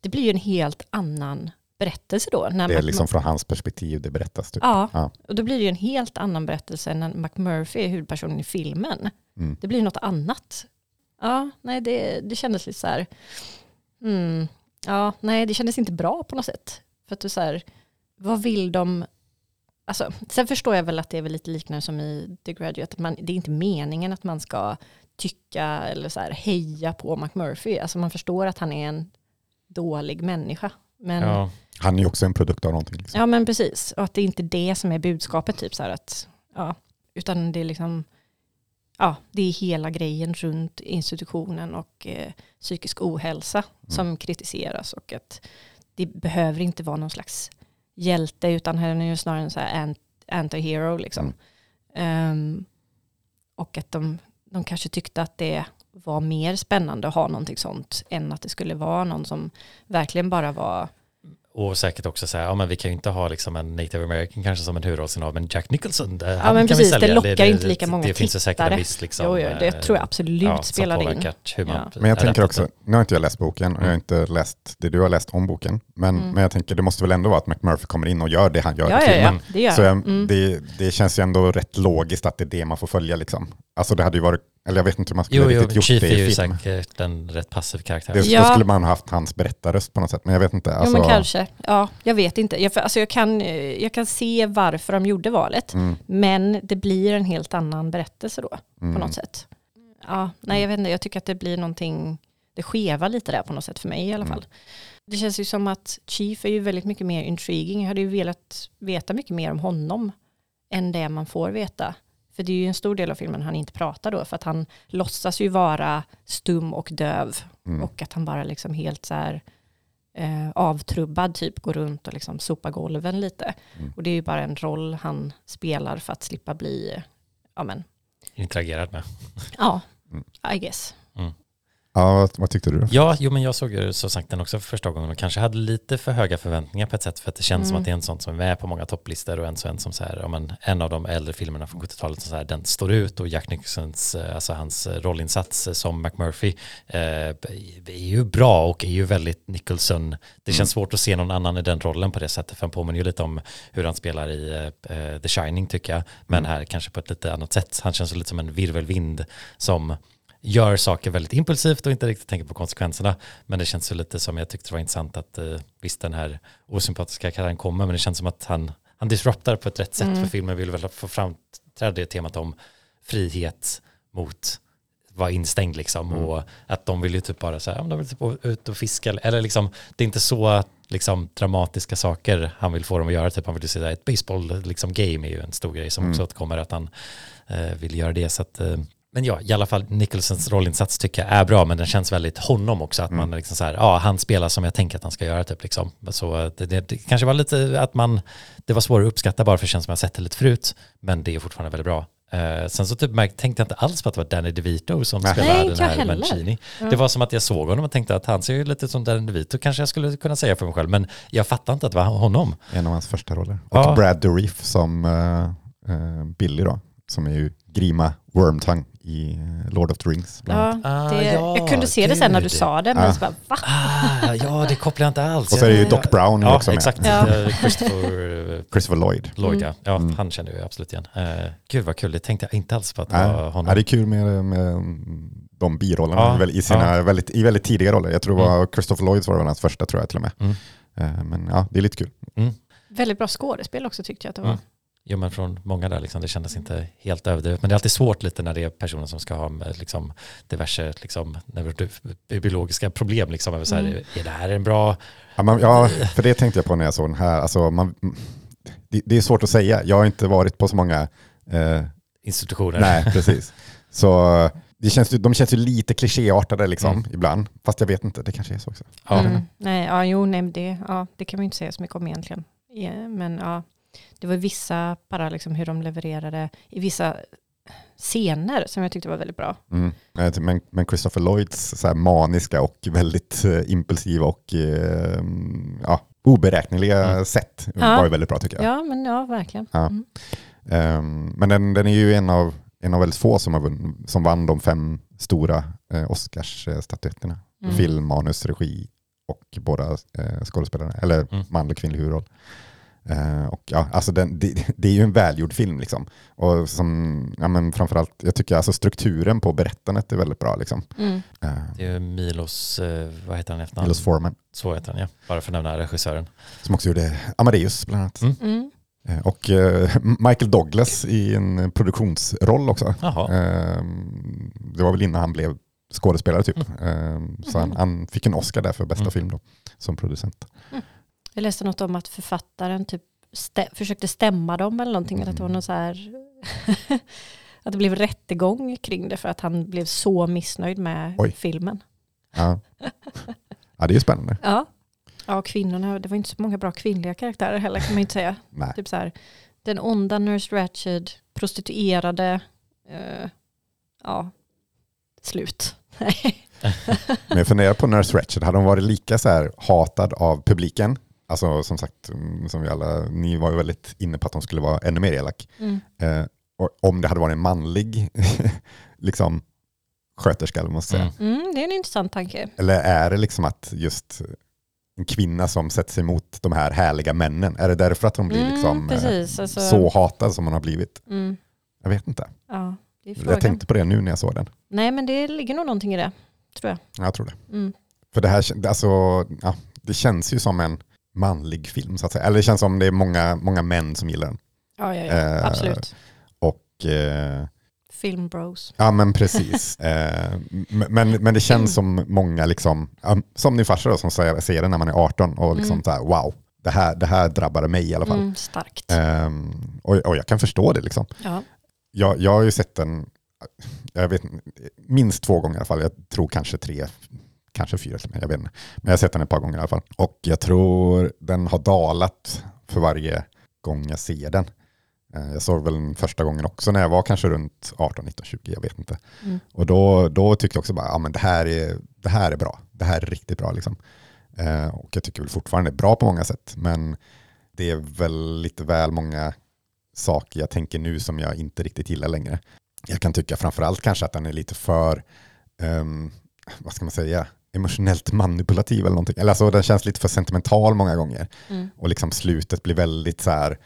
det blir ju en helt annan berättelse då. När Det är Mac- liksom från hans perspektiv det berättas. Typ. Ja, Ja. och då blir det ju en helt annan berättelse när McMurphy är huvudpersonen i filmen. Mm. Det blir något annat. Ja, nej det, det kändes lite så här, mm, ja, nej det kändes inte bra på något sätt. För att du så här, vad vill de, alltså, sen förstår jag väl att det är väl lite liknande som i The Graduate, att man, det är inte meningen att man ska tycka eller så här, heja på McMurphy. Alltså man förstår att han är en dålig människa. Men, ja. Ja. Han är ju också en produkt av någonting. Liksom. men precis. Och att det är inte det som är budskapet, typ så här att, ja, utan det är liksom, ja, det är hela grejen runt institutionen och eh, psykisk ohälsa som kritiseras och att det behöver inte vara någon slags hjälte utan han är ju snarare en så här anti-hero liksom. Um, och att de, de kanske tyckte att det var mer spännande att ha någonting sånt än att det skulle vara någon som verkligen bara var och säkert också säga, ja men vi kan ju inte ha liksom en native american kanske som en huvudrollsinnehav, men Jack Nicholson, det, Ja han men kan vi precis, det lockar inte lika många Det finns ju säkert en viss liksom, Jo, jo, det eh, tror jag absolut ja, som spelade in. hur man Ja. Men jag tänker också, nu har inte jag läst boken och jag har inte läst det du har läst om boken, men, Mm. men jag tänker det måste väl ändå vara att McMurphy kommer in och gör det han gör Ja, i ja, filmen. ja, det gör Så Mm. det, det känns ju ändå rätt logiskt att det är det man får följa liksom. Alltså det hade ju varit, eller jag vet inte hur man skulle Jo, jo, riktigt gjort Chief det är i ju film. säkert en rätt passiv karaktär. Det, Ja. Då skulle man ha haft hans berättarröst på något sätt, men jag vet inte. Alltså, jo men kanske, ja jag vet inte. Jag, för- alltså, jag, kan, jag kan se varför de gjorde valet, Mm, men det blir en helt annan berättelse då mm. på något sätt. Ja, nej jag vet inte, jag tycker att det blir någonting, det skevar lite där på något sätt för mig i alla Mm. fall. Det känns ju som att Chief är ju väldigt mycket mer intriguing. Jag hade ju velat veta mycket mer om honom än det man får veta. För det är ju en stor del av filmen han inte pratar då, för att han låtsas ju vara stum och döv. Mm. Och att han bara liksom helt så här eh, avtrubbad typ går runt och liksom sopar golven lite. Mm. Och det är ju bara en roll han spelar för att slippa bli, ja men, Interagerat med. ja, Mm. I guess. Ja, vad, vad tyckte du då? Ja, jo men jag såg ju så sagt den också för första gången och kanske hade lite för höga förväntningar på ett sätt för att det känns som Mm. att det är en sån som är med på många topplistor och en så en som så här, ja, men en av de äldre filmerna från 70-talet som så här, den står ut och Jack Nicholsons, eh, alltså hans eh, rollinsats eh, som McMurphy eh, är ju bra och är ju väldigt Nicholson. Det känns svårt att se någon annan i den rollen på det sättet för han påminner ju lite om hur han spelar i eh, The Shining tycker jag, men här kanske på ett lite annat sätt. Han känns lite som en virvelvind som gör saker väldigt impulsivt och inte riktigt tänker på konsekvenserna. Men det känns ju lite som jag tyckte det var intressant att eh, visst den här osympatiska karaktären kommer men det känns som att han, han disruptar på ett rätt sätt för filmen vill väl få framträda det temat om frihet mot vara instängd liksom. Och att de vill ju typ bara så här, ja, de vill typ ut och fiska eller liksom det är inte så liksom dramatiska saker han vill få dem att göra. Typ han vill ju säga ett baseball liksom game är ju en stor grej som också återkommer att han eh, vill göra det. Så att eh, men ja, i alla fall Nicholsons rollinsats tycker jag är bra, men den känns väldigt honom också. Att man liksom så här, ja, han spelar som jag tänker att han ska göra typ liksom. Så det, det, det kanske var lite att man, det var svårare att uppskatta bara för det känns som jag sett det lite förut, men det är fortfarande väldigt bra. Eh, sen så typ märk- tänkte jag inte alls på att det var Danny DeVito som Nej. spelade Nej, den här. Mancini. Det var som att jag såg honom och tänkte att han ser ju lite som Danny DeVito, kanske jag skulle kunna säga för mig själv, men jag fattar inte att det var honom. En av hans första roller. Och Ja. Brad Dourif som eh, eh, Billy då, som är ju Grima Wormtongue i eh, Lord of the Rings. Bland annat. Ja, Ah, det, ja, jag kunde se det sen när du sa det, men Ja. så bara, va? Ah, ja, det kopplar jag inte alls. Och så är det ju Doc Brown ja, också med. exakt. Ja. Eh, Christopher eh, Christopher Lloyd. Lloyd, ja. ja Mm. Han känner jag absolut igen. Uh, gud vad kul, det tänkte jag inte alls på att det var honom. Ja, det är kul med, med de birollerna i, sina, väldigt, i väldigt tidiga roller. Jag tror det var Mm. Christopher Lloyd var hans första tror jag till och med. Mm. Eh, Men ja, det är lite kul. Väldigt bra skådespel också tyckte jag att det var. Jo men från många där liksom, det kändes inte helt överdrivet. Men det är alltid svårt lite när det är personer som ska ha med, liksom, diverse liksom, neuro- biologiska problem. Liksom, över så här, Mm. Är det här en bra... Ja, man, ja, för det tänkte jag på när jag såg den här. Alltså, man, det, det är svårt att säga. Jag har inte varit på så många eh, institutioner. Nej, [laughs] precis. Så det känns, de känns ju lite klichéartade liksom, Mm. ibland. Fast jag vet inte, det kanske är så också. Ja. Mm. Nej, ja, jo, nej, det, ja, det kan man ju inte säga så mycket om egentligen. Ja, men ja, det var vissa, bara liksom hur de levererade i vissa scener som jag tyckte var väldigt bra. Mm. Men, men Christopher Lloyds så här maniska och väldigt eh, impulsiva och eh, ja, oberäkneliga Mm. sätt Ja. var ju väldigt bra tycker jag. Ja, men ja, verkligen. Ja. Mm. Ehm, men den, den är ju en av, en av väldigt få som, har vunn, som vann de fem stora eh, Oscarsstatyetterna. Mm. Film, manus, regi och båda eh, skådespelarna, eller Mm. manlig och kvinnlig huvudroll. Eh, och ja, alltså den, det, [laughs] det är ju en välgjord film liksom. Och som, ja men framförallt, jag tycker alltså strukturen på berättandet är väldigt bra liksom. Mm. Eh, Det är Milos, eh, vad heter han efternamn? Milos Forman, Så heter han ja, bara för att nämna regissören. som också gjorde Amadeus bland annat. Mm. Mm. Eh, Och [laughs] Michael Douglas i en produktionsroll också. Det var väl innan han blev skådespelare typ. Eh, Så han, han fick en Oscar där för bästa Mm. film då, som producent. Jag läste något om att författaren typ stä- försökte stämma dem eller någonting. Eller att det var någon så här [laughs] att det blev rättegång kring det för att han blev så missnöjd med Oj. filmen. Ja. ja, det är spännande. Ja. ja, kvinnorna, det var inte så många bra kvinnliga karaktärer heller kan man inte säga. [laughs] Nej. Typ så här, den onda Nurse Ratched, prostituerade, eh, ja, slut. [laughs] Men jag funderar på Nurse Ratched, hade hon varit lika så här hatad av publiken? Alltså som sagt, mm, som vi alla, ni var ju väldigt inne på att hon skulle vara ännu mer elak. Mm. Eh, och om det hade varit en manlig [laughs] liksom, sköterska, eller ska säga. Mm. Mm, det är en intressant tanke. Eller är det liksom att just en kvinna som sätter sig emot de här härliga männen, är det därför att hon blir Mm, liksom, eh, precis, alltså- så hatad som hon har blivit? Mm, Jag vet inte. ja. Jag tänkte på det nu när jag såg den. Nej, men det ligger nog någonting i det, tror jag. Ja, Jag tror det. Mm. För det här alltså, ja, det känns ju som en manlig film, så att säga. Eller det känns som det är många, många män som gillar den. Ja, ja, ja. Eh, absolut. Och eh, Film bros. Ja men precis. [laughs] eh, men, men det känns som många, liksom, som din farsa då, som säger, ser det när man är 18 och liksom Mm. så här, wow, det här, det här drabbade mig i alla fall. Mm, starkt. Ehm, och, och jag kan förstå det. Liksom. Ja. Jag, jag har ju sett den jag vet, minst två gånger i alla fall. Jag tror kanske tre, kanske fyra till. Jag vet inte. Men jag har sett den ett par gånger i alla fall. Och jag tror den har dalat för varje gång jag ser den. Eh, Jag såg väl den första gången också när jag var kanske runt 18, 19, 20, jag vet inte. Mm. Och då, då tyckte jag också bara, ja men det här är, det här är bra. Det här är riktigt bra liksom. Eh, och jag tycker väl fortfarande det är bra på många sätt. Men det är väl lite väl många saker jag tänker nu som jag inte riktigt gillar längre. Jag kan tycka framförallt kanske att den är lite för, ehm, vad ska man säga, emotionellt manipulativ eller någonting. Eller alltså den känns lite för sentimental många gånger. Mm. Och liksom slutet blir väldigt så här,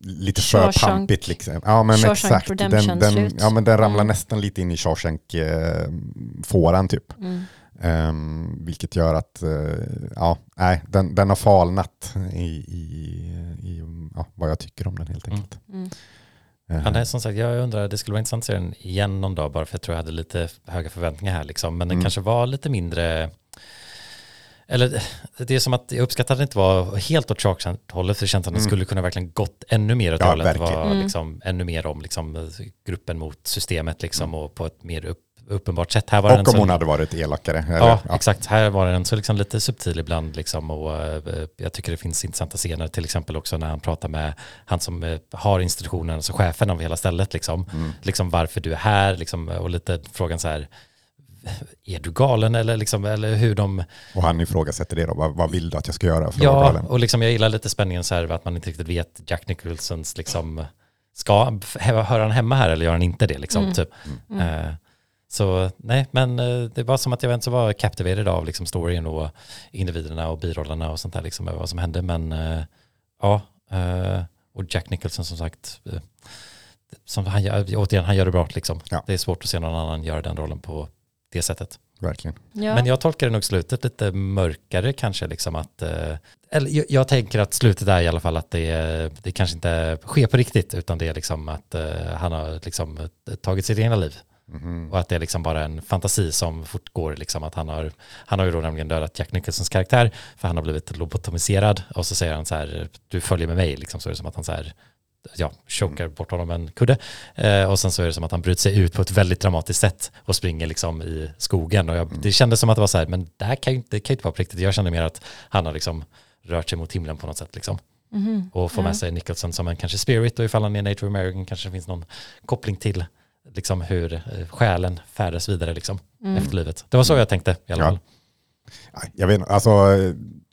lite för pampigt. Liksom. Ja men Shawshank exakt. Den, den, ja, men den ramlar Mm. nästan lite in i Shawshank-fåran typ. Mm. Ehm, vilket gör att eh, ja, nej, den, den har falnat i, i, i ja, vad jag tycker om den helt Mm. enkelt. Mm. Ja, nej, som sagt, jag undrar, det skulle vara intressant att se den igen någon dag bara för jag tror jag hade lite höga förväntningar här liksom. Men den Mm. kanske var lite mindre, eller det är som att jag uppskattar att det inte var helt åt Sharks-hållet för det känns att den Mm. skulle kunna verkligen gått ännu mer åt Ja, det hållet. Var Mm. liksom, ännu mer om liksom, gruppen mot systemet liksom, och på ett mer upp, uppenbart sätt. Här var den och om så- hon hade varit elakare. Eller, Ja, ja. exakt. Här var den så liksom lite subtil ibland liksom och eh, jag tycker det finns intressanta scener till exempel också när han pratar med han som eh, har institutionen, alltså chefen av hela stället liksom. Mm. Liksom varför du är här liksom och lite frågan så här är du galen eller liksom eller hur de Och han ifrågasätter det då. Vad, vad vill du att jag ska göra för att vara Ja, galen? och liksom jag gillar lite spänningen så här att man inte riktigt vet Jack Nicholsons liksom ska höra han hemma här eller gör han inte det liksom Mm. typ. Mm. Eh, så nej, men eh, det var som att jag inte var captivated av liksom storyn och individerna och birollerna och sånt där liksom över vad som hände. Men eh, ja, eh, och Jack Nicholson som sagt, som han, gör- återigen, han gör det bra liksom. Ja. Det är svårt att se någon annan göra den rollen på det sättet. Verkligen. Ja. Men jag tolkar nog slutet lite mörkare kanske liksom att, eller jag, jag tänker att slutet är i alla fall att det, det kanske inte sker på riktigt utan det är liksom att han har liksom tagit sitt egna liv Mhm. och att det är liksom bara en fantasi som fortgår liksom att han har, han har ju då nämligen dödat Jack Nicholsons karaktär för han har blivit lobotomiserad och så säger han så här, du följer med mig liksom så är det som att han så här ja, chokar bort honom med en kudde. Eh, och sen så är det som att han bryter sig ut på ett väldigt dramatiskt sätt och springer liksom i skogen. Och jag, det kändes som att det var så här, men det här kan ju inte, det kan ju inte vara på riktigt. Jag kände mer att han har liksom rört sig mot himlen på något sätt liksom. Mhm. Och får med sig Nicholson som en kanske spirit och ifall han är native american kanske det finns någon koppling till liksom hur eh, själen färdas vidare liksom Mm. efter livet. Det var så jag tänkte i alla Ja. fall. Nej, Jag vet inte, alltså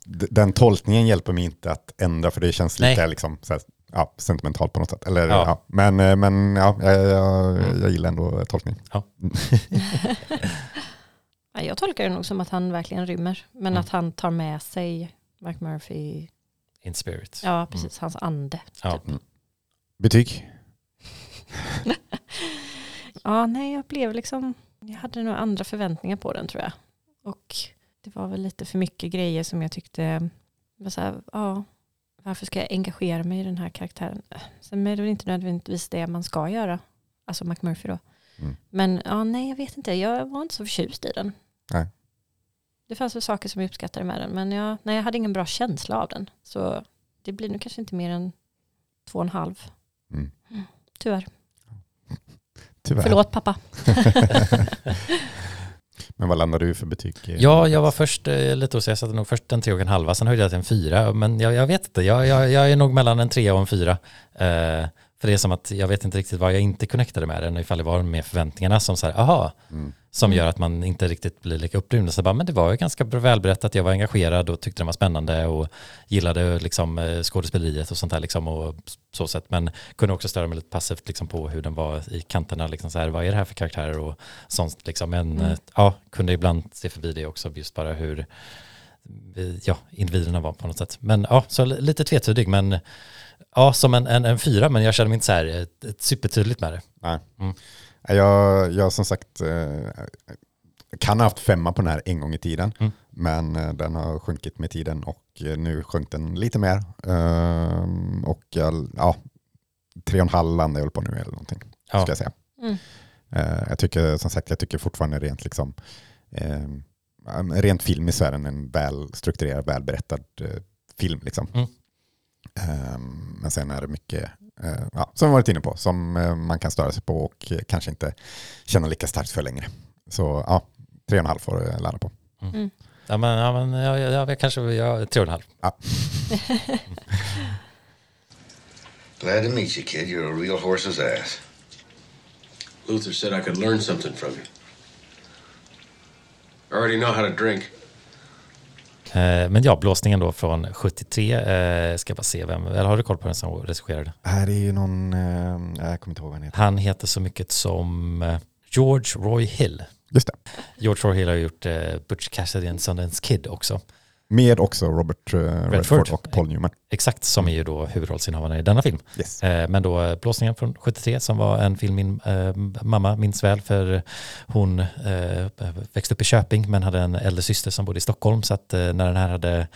den tolkningen hjälper mig inte att ändra för det känns lite Nej. liksom, så här, ja, sentimentalt på något sätt. Eller, Ja. ja. Men, eh, men ja, jag, jag, Mm. jag gillar ändå tolkningen. [laughs] Ja, jag tolkar det nog som att han verkligen rymmer. Men Mm. att han tar med sig Mark Murphy. In spirit. Ja, precis. Hans ande. Ja. Typ. Betyg? [laughs] Ja, nej, jag blev liksom... Jag hade nog andra förväntningar på den tror jag. Och det var väl lite för mycket grejer som jag tyckte var så här, ja, varför ska jag engagera mig i den här karaktären? Sen är det väl inte nödvändigtvis det man ska göra. Alltså McMurphy då. Mm. Men ja, nej, jag vet inte. Jag var inte så förtjust i den. Nej. Det fanns väl saker som jag uppskattade med den. Men jag, nej, jag hade ingen bra känsla av den. Så det blir nog kanske inte mer än två och en halv. Mm. Tyvärr. Tyvärr. Förlåt pappa. [laughs] Men vad landar du för betyg? Ja, jag var först eh, lite osäker, jag satte nog först en tre och en halva, sen höjde jag till en fyra, men jag, jag vet inte, jag, jag, jag är nog mellan en tre och en fyra. Eh, för det är som att jag vet inte riktigt vad jag inte connectade med den, ifall det var med förväntningarna som så här, aha, Mm. som gör att man inte riktigt blir lika upprymd. Så bara, men det var ju ganska välberättat, jag var engagerad och tyckte den var spännande och gillade liksom eh, skådespeleriet och sånt där liksom och så sätt. Men kunde också störa mig lite passivt liksom på hur den var i kanterna, liksom så här, vad är det här för karaktärer och sånt liksom. Men Mm. eh, ja, kunde ibland se förbi det också, just bara hur eh, ja, individerna var på något sätt. Men ja, så li- lite tvetydig, men ja, som en, en, en fyra, men jag känner mig inte så här ett, ett supertydligt med det. Nej. Mm. Jag, jag som sagt eh, kan ha haft femma på den här en gång i tiden. Mm. Men eh, den har sjunkit med tiden och eh, nu sjönk den lite mer. Ehm, och jag, ja, tre och en halv landar jag på nu eller någonting. Ja. Ska jag säga. Mm. Eh, jag tycker som sagt, jag tycker fortfarande rent liksom eh, rent filmiskt så är den en väl strukturerad, välberättad eh, film. Liksom. Mm. Eh, men sen är det mycket, eh, ja, som vi varit inne på, som eh, man kan störa sig på och eh, kanske inte känna lika starkt för längre. Så ja, tre och en halv får jag landa på. Ja, men, ja, men ja, ja, ja, jag kanske, ja, tre och en halv. [laughs] Glad to meet you, kid. You're a real horse's ass. Luther said I could learn something from you. I already know how to drink. Eh, men ja, blåsningen då från 73, eh, ska bara se vem, eller har du koll på den som regisserade? Här är ju någon, eh, jag kommer inte ihåg vad han heter. Han heter så mycket som George Roy Hill. Just det. George Roy Hill har gjort Butch Cassidy and Sundance Kid också. Med också Robert eh, Redford. Redford. och Paul Newman. Exakt, som är ju då huvudrollsinnehavarna i denna film. Yes. Eh, Men då eh, Blåsningen från 73 som var en film min eh, mamma minns väl för hon eh, växte upp i Köping men hade en äldre syster som bodde i Stockholm så att när den här hade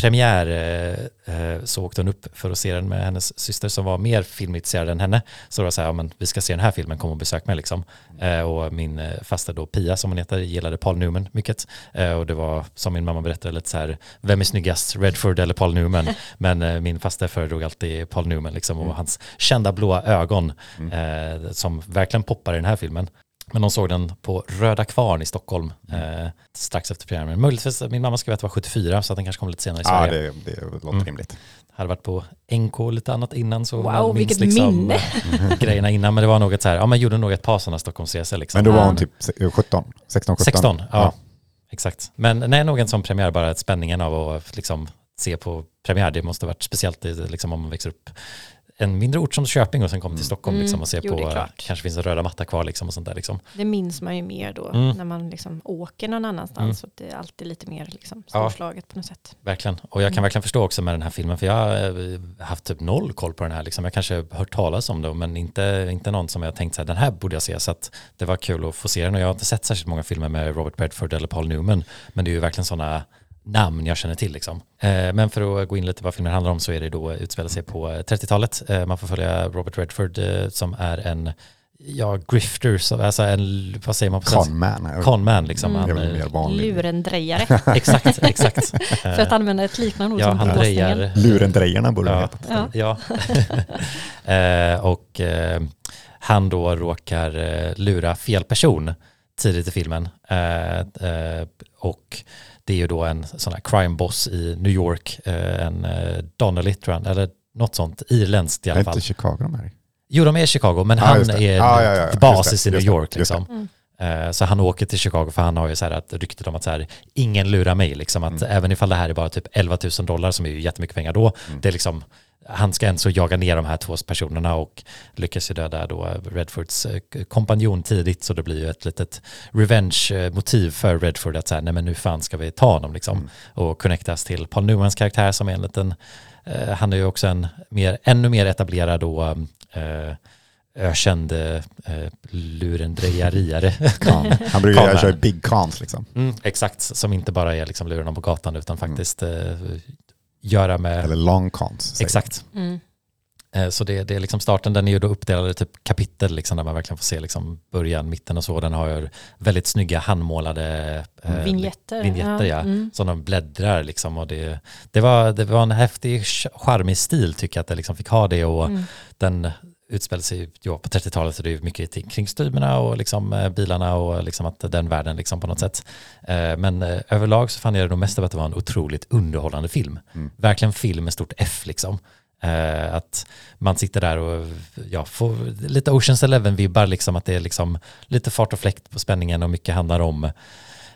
premiär eh, eh, så åkte hon upp för att se den med hennes syster som var mer filmintresserad än henne. Så då var det så här, ja, men vi ska se den här filmen, kom och besök mig liksom. Eh, och min eh, faster då, Pia som hon heter, gillade Paul Newman mycket. Eh, och det var, som min mamma berättade, lite så här, vem är snyggast, Redford eller Paul Newman? [laughs] men eh, min faster föredrog alltid Paul Newman liksom, och hans kända blåa ögon eh, som verkligen poppar i den här filmen. Men de såg den på Röda Kvarn i Stockholm eh, strax efter premiären. Möjligtvis, min mamma skrev att det var 74 så att den kanske kom lite senare i Ja, Sverige. det, det låter Mm. rimligt. Hade varit på NK och lite annat innan så Wow, man minns liksom, minne. eh, [laughs] grejerna innan. Men det var nog ett så här, ja man gjorde nog ett par sådana Stockholmsresor liksom. Men då var Ja. hon typ se- 17, 16, 17. 16, ja, Exakt. Men nej, nog en sån premiär, bara spänningen av att liksom se på premiär, det måste ha varit speciellt liksom, om man växer upp en mindre ort som Köping och sen kommer till Stockholm Mm, liksom, och ser jo, det är på, kanske finns en röda matta kvar liksom, och sånt där. Liksom. Det minns man ju mer då Mm. när man liksom åker någon annanstans. Mm. Så det är alltid lite mer liksom Ja. storslaget på något sätt. Verkligen. Och jag kan Mm. verkligen förstå också med den här filmen, för jag har eh, haft typ noll koll på den här. Liksom. Jag kanske har hört talas om det, men inte, inte någon som jag tänkt så här, den här borde jag se. Så att det var kul att få se den. Och jag har inte sett särskilt många filmer med Robert Redford eller Paul Newman, men det är ju verkligen sådana namn jag känner till. Liksom. Eh, men för att gå in lite vad filmen handlar om så är det då utspelar sig på 30-talet. Eh, man får följa Robert Redford eh, som är en ja, grifter, så, alltså en, vad säger man på? Conman. Conman liksom. Mm. Det är Han, eh. Lurendrejare, [laughs] exakt, exakt. [laughs] för att använda ett liknande ord ja, som han drejar Lurendrejarna borde Ja. heta. Ja. Ja. [laughs] eh, och eh, han då råkar eh, lura fel person tidigt i filmen. Eh, eh, och det är ju då en sån här crime boss i New York, eh, en eh, Donnelly tror jag, eller något sånt, irländskt i Är alla inte fall. Chicago de här? Jo, de är i Chicago, men Ja, han är Ja, ja, ja, basis det, i New York. Liksom. Eh, Så han åker till Chicago för han har ju så här att ryktet om att så här, ingen lurar mig. Liksom, att Mm. Även ifall det här är bara typ 11 000 dollar som är ju jättemycket pengar då. Mm. Det är liksom, han ska ändå jaga ner de här två personerna och lyckas ju döda då Redfords eh, kompanjon tidigt så det blir ju ett litet revenge-motiv för Redford att säga nej men nu fan ska vi ta honom liksom. Mm. Och connectas till Paul Newmans karaktär som är en liten, eh, han är ju också en mer, ännu mer etablerad och eh, ökänd eh, lurendrejariare. [laughs] Kan. Han brukar köra big cons liksom. Mm, exakt, som inte bara är liksom någon på gatan utan faktiskt eh, göra med... Eller long cons. Exakt. Mm. Eh, Så det, det är liksom starten, den är ju då uppdelad i typ kapitel liksom, där man verkligen får se liksom början, mitten och så. Den har ju väldigt snygga handmålade eh, Vignetter. vignetter ja, Mm. som de bläddrar liksom. Och det, det, var, det var en häftig, charmig stil tycker jag att det liksom fick ha det. Och Mm. den utspelar sig ja, på 30-talet så det är mycket kring kostymerna och liksom, eh, bilarna och liksom att den världen liksom på något sätt. Eh, men eh, överlag så fann jag det nog mest av att det var en otroligt underhållande film. Verkligen film med stort F liksom. Att man sitter där och ja, får lite Oceans Eleven-vibbar, liksom, att det är liksom lite fart och fläkt på spänningen och mycket handlar om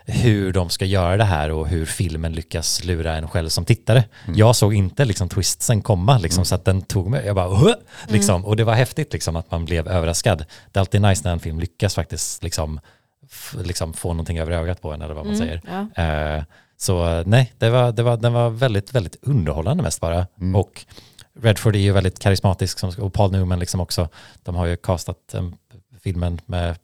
hur de ska göra det här och hur filmen lyckas lura en själv som tittare. Jag såg inte liksom twistsen komma, liksom, så att den tog mig, jag bara, "Huh?" liksom, och det var häftigt liksom, att man blev överraskad. Det är alltid nice när en film lyckas faktiskt liksom, liksom, få någonting över ögat på en eller vad man säger. Ja. Eh, så nej, det var, det var, den var väldigt, väldigt underhållande mest bara. Och Redford är ju väldigt karismatisk och Paul Newman liksom också. De har ju castat eh, filmen med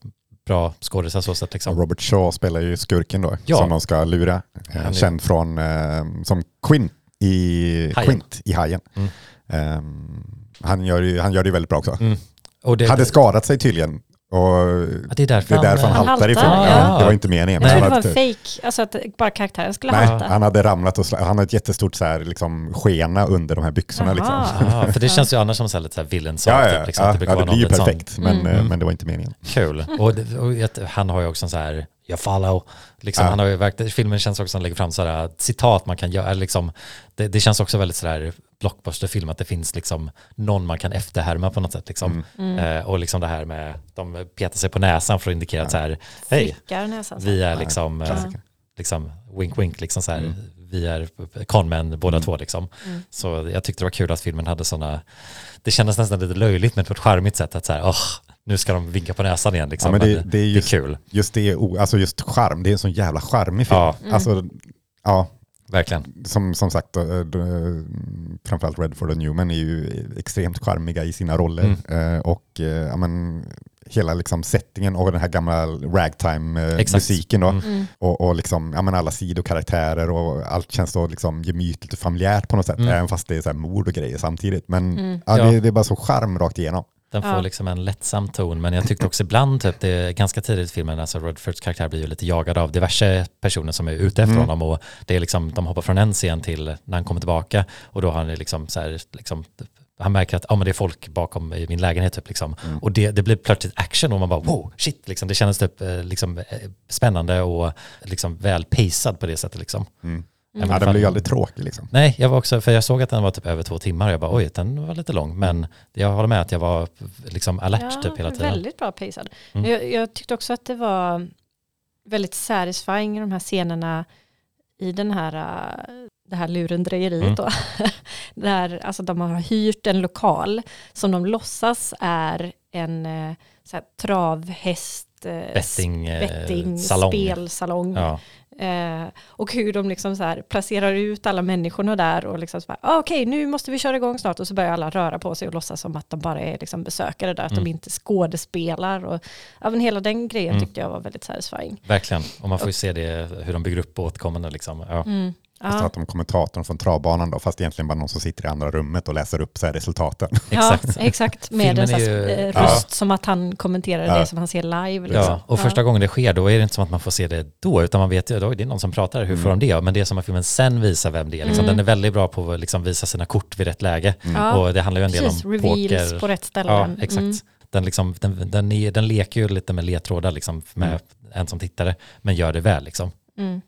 bra skådisar så sätt liksom. Robert Shaw spelar ju skurken då, Ja. som de ska lura. Eh, Känd från, eh, som Quint i, Hajen. Quint i Hajen. Mm. Ehm, han, gör han gör det väldigt bra också. Mm. Och det, Hade skadat sig tydligen. Och Ja, det är därför det är därför han, Han haltar i filmen. ja. Det var inte meningen. Jag tror det var hade- en fake, alltså att bara karaktären skulle Nej, halta. han hade ramlat och han hade ett jättestort så här, liksom, skena under de här byxorna. Liksom. Aha. Ja, för det känns ju annars som så här lite så här villain Ja, ja, typ, liksom, ja, att det ja, det blir ju perfekt, men, Mm. eh, men det var inte meningen. Kul. Och, och jag- han har ju också en så här, jag follow. Liksom, Ja. han har ju verkligen, filmen känns också som att han lägger fram så här, citat man kan göra. Liksom, det, det känns också väldigt så där blockbusterfilm, att det finns liksom någon man kan efterhärma på något sätt. Liksom. Mm. Eh, och liksom det här med, de petar sig på näsan för att indikera att så här, hej, vi är liksom, eh, klassiker. liksom wink wink, liksom så här, vi är conmen båda två liksom. Mm. Så jag tyckte det var kul att filmen hade sådana, det kändes nästan lite löjligt men på ett charmigt sätt att så här, åh, nu ska de vinka på näsan igen liksom. Ja, men det- Men det är just- kul, Just det, alltså just charm, det är en sån jävla charmig film. Ja. Alltså, ja, verkligen. som, som sagt, eh, d- framförallt Redford och Newman är ju extremt charmiga i sina roller. Mm. Eh, och eh, ja, men, hela liksom settingen och den här gamla ragtime-musiken. då. Mm. Och, och liksom, ja, men alla sidokaraktärer och allt känns så liksom gemytligt och familjärt på något sätt. Mm. Även fast det är så här mord och grejer samtidigt. Men Mm. ja, Ja. Det, det är bara så charm rakt igenom. Den får Ja. liksom en lättsam ton, men jag tyckte också ibland, typ, det är ganska tidigt i filmen, alltså Redfords karaktär blir ju lite jagad av diverse personer som är ute efter Mm. honom och det är liksom, de hoppar från en scen till när han kommer tillbaka och då har han liksom så här, liksom, han märker att ah, men det är folk bakom i min lägenhet typ liksom. Mm. Och det, det blir plötsligt action och man bara wow, shit, liksom, det kändes typ eh, liksom, eh, spännande och liksom väl pacad på det sättet liksom. Mm. Ja, men Ja, den blir ju aldrig tråkig liksom. Nej, jag var också, för jag såg att den var typ över två timmar. Jag bara oj, den var lite lång. Men jag håller med att jag var liksom alert typ hela tiden. Väldigt bra pacad. Mm. Jag, jag tyckte också att det var väldigt satisfying i de här scenerna i den här, äh, det här lurendrejeriet. Mm. Då. [laughs] Där alltså, de har hyrt en lokal som de låtsas är en äh, så här, travhäst äh, Betting, betting salong. spelsalong. Ja, Eh, och hur de liksom så här placerar ut alla människorna där och liksom så här, ah, okej nu måste vi köra igång snart och så börjar alla röra på sig och låtsas som att de bara är liksom besökare där, att Mm. de inte skådespelar och ja, men hela den grejen Mm. tyckte jag var väldigt satisfying. verkligen. Och man får ju se det, hur de bygger upp återkommande liksom. Ja. Mm. Ja. att de kommentatorn från travbanan då, fast egentligen bara någon som sitter i andra rummet och läser upp så här resultaten. [laughs] Exakt. Ja, exakt. Med en ju- eh, Ja. röst som att han kommenterar Ja. det som han ser live. Liksom. Ja, och första ja. gången det sker då är det inte som att man får se det då, utan man vet ju, då är det någon som pratar, hur får de det? Men det är som att filmen sen visar vem det är. Liksom. Mm. Den är väldigt bra på att liksom visa sina kort vid rätt läge. Ja. Och det handlar ju en del Precis, om reveals poker. på rätt ställen. Ja, exakt. Mm. Den, liksom, den, den, är, den leker ju lite med ledtrådar liksom, med Mm. en som tittare, men gör det väl. Liksom. Mm.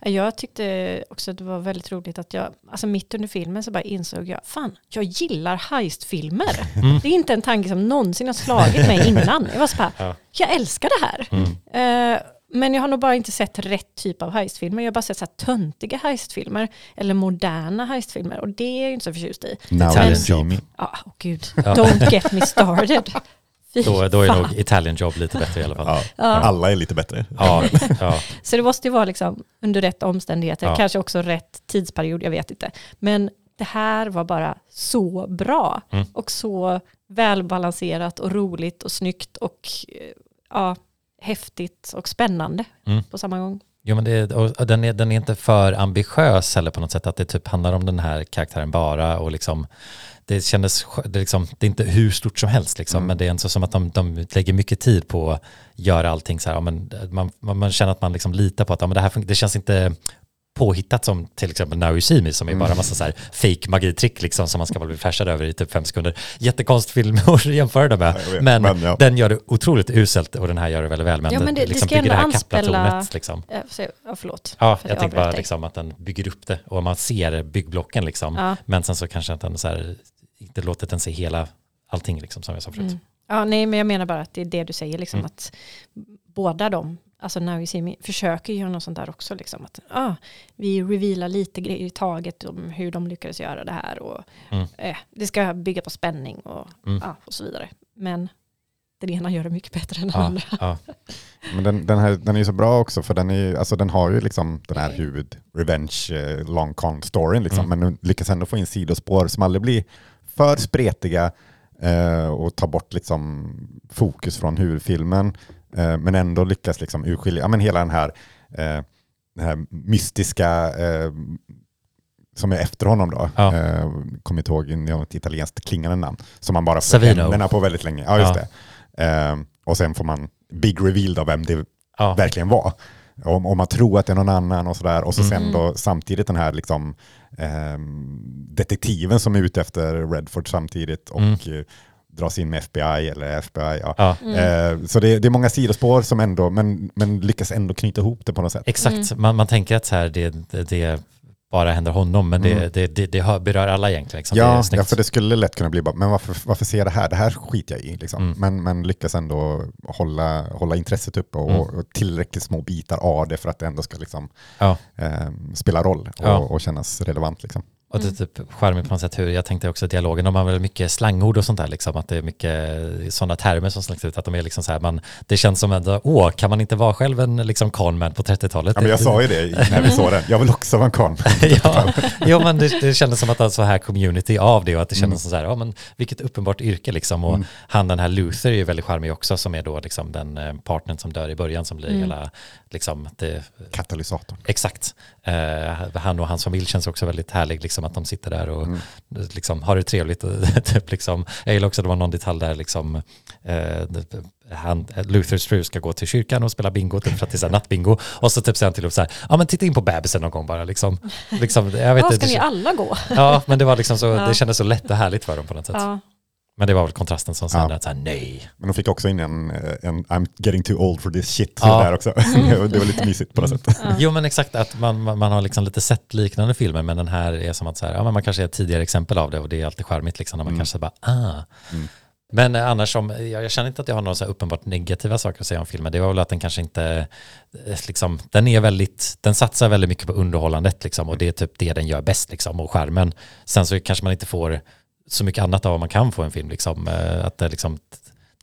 Ja, Jag tyckte också att det var väldigt roligt att jag, alltså mitt under filmen så bara insåg jag, fan, jag gillar heistfilmer. Mm. Det är inte en tanke som någonsin har slagit mig innan. Jag var så bara, Ja. jag älskar det här. Mm. Eh, men jag har nog bara inte sett rätt typ av heistfilmer. Jag har bara sett så här töntiga heistfilmer eller moderna heistfilmer och det är jag inte så förtjust i. Now Italian you see me. Ja, åh gud, don't get me started. [laughs] Då, då är fan. nog Italian Job lite bättre i alla fall. Ja. Ja. Alla är lite bättre. Ja, ja. [laughs] Så det måste ju vara liksom under rätt omständigheter, Ja. kanske också rätt tidsperiod, jag vet inte. Men det här var bara så bra Mm. och så välbalanserat och roligt och snyggt och eh, ja, häftigt och spännande Mm. på samma gång. Jo, men det, och den, är, den är inte för ambitiös heller på något sätt, att det typ handlar om den här karaktären bara och liksom det kändes, det är, liksom, det är inte hur stort som helst liksom, Mm. men det är så som att de, de lägger mycket tid på att göra allting så här, ja, men man, man, man känner att man liksom litar på att ja, men det här det känns inte påhittat som till exempel Now You See Me som är bara massa så här fake magitrick liksom som man ska bli flashad över i typ fem sekunder. Jättekonst film [laughs] att jämföra det med. jag vet. men Men, ja. den gör det otroligt uselt och den här gör det väldigt väl. Men, Ja, men det- det liksom ska bygger det ändå här anspela- liksom. Ja, förlåt. Ja, för jag att tänkte bara liksom att den bygger upp det och man ser byggblocken liksom. Ja. Men sen så kanske att den så här, inte låter den se hela allting liksom som jag sa förut. Mm. Ja, nej, men jag menar bara att det är det du säger, liksom, Mm. att båda de, alltså Now You See Me, försöker göra något sånt där också. Liksom, att, ah, vi revealar lite grejer i taget om hur de lyckades göra det här. Och, Mm. eh, det ska bygga på spänning och, Mm. ah, och så vidare. Men den ena gör det mycket bättre än den Ja, andra. ja, [laughs] Men den, den, här, den är ju så bra också för den, är, alltså den har ju liksom den här huvud revenge eh, long con storyn liksom, Mm. men lyckas ändå få in sidospår som aldrig blir för spretiga eh, och ta bort liksom fokus från huvudfilmen eh, men ändå lyckas liksom urskilja ja, men hela den här, eh, den här mystiska som är efter honom då. Ja. Eh, kommer inte ihåg något italienskt klingande namn. Som man bara får Savino. händerna på väldigt länge. Ja, just Ja. det. Eh, och sen får man big reveal av vem det ja. verkligen var. Om, om man tror att det är någon annan och sådär. Och så Mm. sen då samtidigt den här liksom, ehm, detektiven som är ute efter Redford samtidigt och Mm. eh, dras in med FBI eller FBI. Ja. Ja. Mm. Eh, så det, det är många sidospår som ändå, men, men lyckas ändå knyta ihop det på något sätt. Exakt, man, man tänker att så här, det, det, det bara händer honom, men det, Mm. det, det, det berör alla egentligen. Liksom. det Ja, snyggt. ja, för det skulle lätt kunna bli bara, men varför, varför ser jag det här? Det här skiter jag i. Liksom. Mm. Men, men lyckas ändå hålla, hålla intresset uppe och, Mm. och tillräckligt små bitar av det för att det ändå ska liksom, Ja. eh, spela roll och, Ja. och kännas relevant. Liksom. Och det är typ charmigt på något sätt hur, jag tänkte också dialogen, de har väl mycket slangord och sånt där liksom, att det är mycket sådana termer som slängs ut, att de är liksom så här, man, det känns som att, åh, kan man inte vara själv en liksom conman på 30-talet? Ja, men jag sa ju det när vi såg den. Jag vill också vara en kon. [laughs] ja, jo, men det, det kändes som att det var så här community av det och att det kändes som så här, ja men vilket uppenbart yrke liksom. Och Mm. han den här Luther är ju väldigt charmig också som är då liksom den eh, partnern som dör i början som blir Mm. hela, liksom, det, Katalysatorn. Exakt. Eh, han och hans familj känns också väldigt härlig, liksom, att de sitter där och Mm. liksom, har det trevligt. Och, [laughs] typ, liksom, jag gillar också att det var någon detalj där liksom, eh, han, Luthers fru ska gå till kyrkan och spela bingo typ, för att det är nattbingo. Och så typ säger han till upp så här, ja men titta in på bebisen någon gång bara. Liksom, [laughs] liksom, jag vet inte, ska det, ni alla gå? ja, men det var liksom så, [laughs] Ja. det kändes så lätt och härligt för dem på något sätt. Ja. Men det var väl kontrasten som sa Ja. att så här, nej. Men de fick också in en, en I'm getting too old for this shit Ja. där också. [laughs] det var lite mysigt på något sätt. Ja. Jo men exakt, att man, man har liksom lite sett liknande filmer men den här är som att så här, ja, men man kanske är ett tidigare exempel av det och det är alltid charmigt liksom när man Mm. kanske bara ah. Mm. Men annars som, jag, jag känner inte att jag har några så här uppenbart negativa saker att säga om filmen. Det var väl att den kanske inte, eh, liksom, den är väldigt, den satsar väldigt mycket på underhållandet liksom och det är typ det den gör bäst liksom och skärmen. Sen så kanske man inte får så mycket annat av vad man kan få en film liksom. eh, Att det liksom,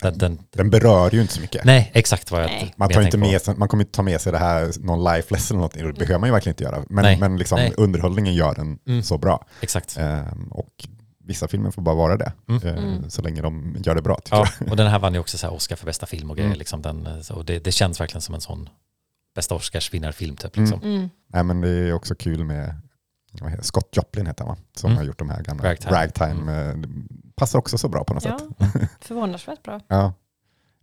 den, den, Den berör ju inte så mycket. nej exakt vad jag Nej. Man, tar inte med sig, man kommer inte ta med sig det här, någon life lesson eller någonting. Det behöver man ju verkligen inte göra. Men, Nej. men liksom Nej. underhållningen gör den Mm. så bra. Exakt. Ehm, och vissa filmer får bara vara det. Mm. Ehm, Mm. Så länge de gör det bra tycker Ja, jag. och den här vann ju också så här Oscar för bästa film och grejer. Mm. Liksom den, eh, och det, det känns verkligen som en sån bästa Oscarsvinnarfilm typ. Mm. Liksom. Mm. Nej, men det är också kul med Scott Joplin heter han va? Som Mm. har gjort de här gamla Ragtime. Ragtime. eh, det passar också så bra på något Ja, sätt. [laughs] förvånansvärt bra. Ja.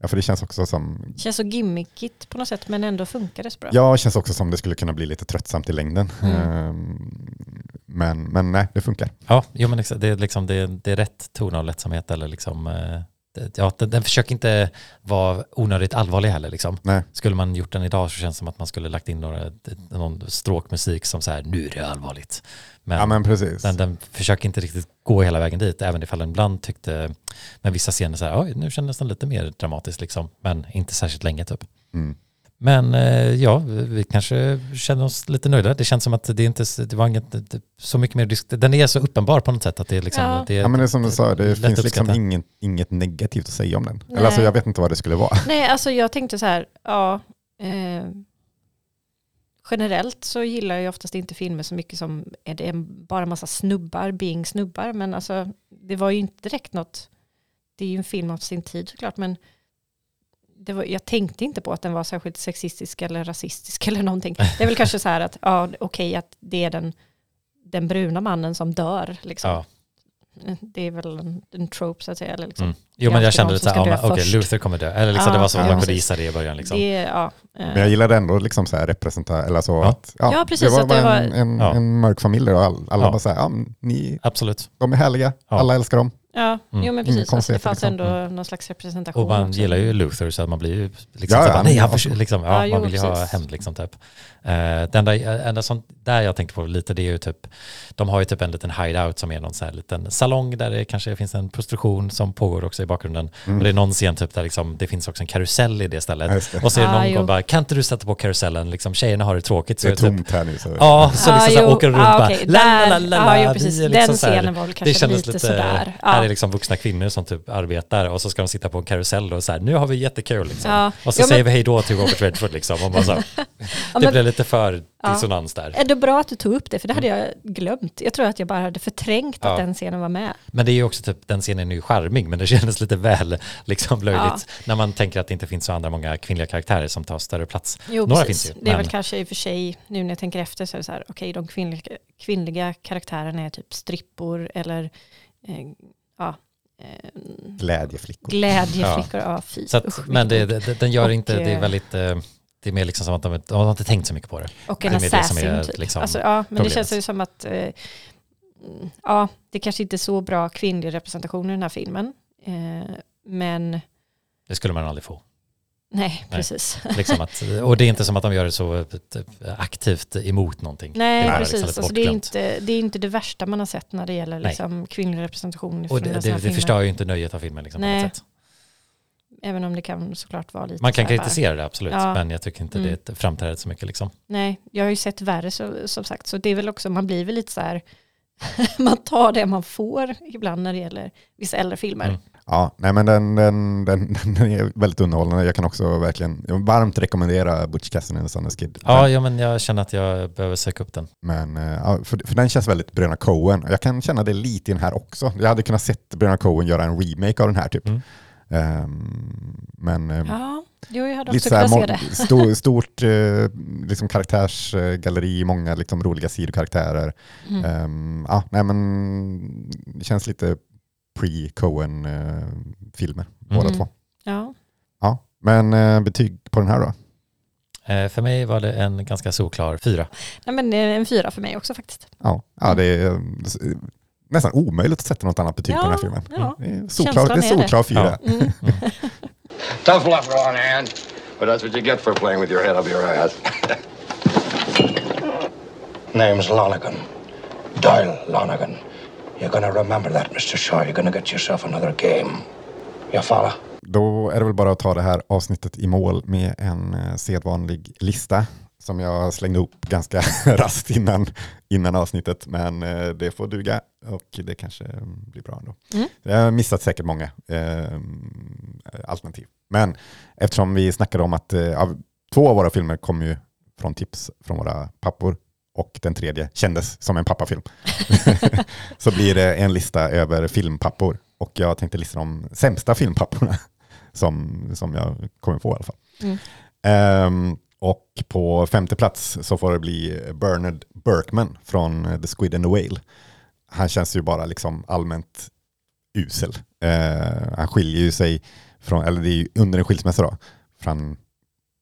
ja, för det känns också som Känns så gimmickigt på något sätt men ändå funkar det så bra. Ja, det känns också som det skulle kunna bli lite tröttsamt i längden. Mm. Ehm, Men, men nej, det funkar. Ja, jo, men det, är liksom, det, det är rätt ton av lättsamhet. Eller liksom, eh, det, ja, den, den försöker inte vara onödigt allvarlig heller. Liksom. Nej. Skulle man gjort den idag så känns det som att man skulle lagt in några, någon stråkmusik som så här, nu är det allvarligt. Men, Ja, men precis. den, den försöker inte riktigt gå hela vägen dit, även ifall den ibland tyckte, med vissa scener så här, oj, nu kändes den lite mer dramatisk liksom, men inte särskilt länge typ. Mm. Men eh, ja, vi kanske känner oss lite nöjda. Det känns som att det inte det var inget det- så mycket mer disk. Den är så uppenbar på något sätt att det är liksom... Ja. Det, Ja, men det är som du sa, det finns liksom inget, inget negativt att säga om den. Nej. Eller alltså, jag vet inte vad det skulle vara. Nej, alltså jag tänkte så här, ja. Eh, generellt så gillar jag oftast inte filmer så mycket som är det bara en massa snubbar, being snubbar. Men alltså det var ju inte direkt något, det är ju en film av sin tid såklart, men det var, jag tänkte inte på att den var särskilt sexistisk eller rasistisk [laughs] eller någonting. Det är väl kanske så här att, ja okej att det är den, den bruna mannen som dör. Liksom. Ja. Det är väl en, en trope så att säga. Eller liksom. Mm. Jo men jag kände de lite såhär, ja, dö men okej först. Luther kommer dö. Eller liksom Ja, det var så ja, man kunde gissa det i början liksom. Det, ja, eh, Men jag gillade ändå liksom så här representa, eller så Ja. att ja, Ja, precis, det var att det var- en, en, Ja. en mörk familj och all, alla Ja. bara så här, ja, ni, Absolut. de är härliga, Ja. alla älskar dem. Ja, Mm. jo men Inga precis. Alltså, det fanns liksom. ändå någon slags representation. Och man också. gillar ju Luther så att man blir ju liksom Ja, så ja, bara, nej, han liksom, ja, Ja, man jo, vill ju ha hämnd liksom typ. Uh, det enda, enda sånt där jag tänkte på lite det är ju typ, de har ju typ en liten hideout som är någon så här liten salong där det kanske finns en prostitution som pågår också i bakgrunden. Mm. Och det är någon scen typ där liksom, det finns också en karusell i det stället. Det. Och så är det Ah, någon jo. gång bara, kan inte du sätta på karusellen, liksom tjejerna har det tråkigt. Så Det är är det typ, tomt här nu. Så. Ja, så Ja, liksom så här, jo, åker runt ja, bara, okej, la, la, la, la, jo, liksom Den här- scenen var väl kanske kändes lite sådär. Här är liksom vuxna kvinnor som typ arbetar och så ska de sitta på en karusell och så här, nu har vi jättekul liksom. Och så men- säger vi hej då till Robert Redford liksom. Och bara så, [laughs] det men- blev lite för Ja. dissonans där. Är det bra att du tog upp det? För det hade jag glömt. Jag tror att jag bara hade förträngt Ja. att den scenen var med. Men det är ju också typ, den scenen är ju charmig men det [laughs] kändes lite väl liksom löjligt Ja. när man tänker att det inte finns så andra många kvinnliga karaktärer som tar större plats. Jo, Några precis. finns ju, Det är men- väl kanske i och för sig, nu när jag tänker efter så är det så här, okej de kvinnliga, kvinnliga karaktärerna är typ strippor eller eh, ja, eh, Glädjeflickor. glädjeflickor. Ja, fy. Så att, usch, men det, det, den gör Och, inte, det är eh, väldigt, eh, det är mer liksom som att de, de har inte tänkt så mycket på det. Och det en det assassin är typ. liksom alltså, ja, men problemet. det känns ju som att eh, ja, det kanske inte är så bra kvinnlig representation i den här filmen. Eh, men Det skulle man aldrig få. nej, precis. Liksom att, och det är inte som att de gör det så eh, aktivt emot någonting. Nej, det precis. liksom alltså, det, är inte, det är inte det värsta man har sett när det gäller Nej. liksom, kvinnlig representation. Och det, det, det förstör ju inte nöjet av filmen liksom, Nej. Även om det kan såklart vara lite Man kan bara- kritisera det absolut, Ja. men jag tycker inte Mm. det framträder så mycket liksom. Nej, jag har ju sett värre så, som sagt. Så det är väl också, man blir väl lite så här, [laughs] man tar det man får ibland när det gäller vissa äldre filmer. Mm. Ja, nej men den, den, den, [laughs] den är väldigt underhållande. Jag kan också verkligen varmt rekommendera Butch Cassidy and the Sundance Kid. Ja, ja, men jag känner att jag behöver söka upp den. Men eh, ja, för, för den känns väldigt Bröderna Coen. Jag kan känna det lite i den här också. Jag hade kunnat sett Bröderna Coen göra en remake av den här typ. Mm. Ehm, men eh, Ja, jo, jag hade lite så här, [laughs] stort eh, liksom karaktärsgalleri, många liksom roliga sidokaraktärer. Mm. Ehm, ja, nej, men det känns lite pre-Coen-filmer, båda Mm. två. Ja. Ja, men eh, betyg på den här då? Eh, för mig var det en ganska solklar fyra. Nej, men det är en fyra för mig också faktiskt. Ja, ja det är eh, nästan omöjligt att sätta något annat betyg på Ja, den här filmen. ja. Det är solklar, det är solklar fyra. Ja. Mm. Tough luck, Ron Hand. But that's what you get for playing with your head up your ass. [laughs] Name's Lonigan. Doyle Lonigan. You're gonna remember that, Mr. Shaw. You're gonna get yourself another game. You follow? Då är det väl bara att ta det här avsnittet i mål med en eh, sedvanlig lista som jag slängde ihop ganska [laughs] raskt innan, innan avsnittet. Men eh, det får duga och det kanske blir bra ändå. Mm. Jag har missat säkert många eh, alternativ. Men eftersom vi snackade om att eh, två av våra filmer kommer ju från tips från våra pappor och den tredje kändes som en pappafilm. [laughs] så blir det en lista över filmpappor och jag tänkte lista de sämsta filmpapporna [laughs] som, som jag kommer på i alla fall. Mm. Ehm, och på femte plats så får det bli Bernard Berkman från The Squid and the Whale. Han känns ju bara liksom allmänt usel. Eh, han skiljer ju sig från, eller det är ju under en skilsmässa då, för han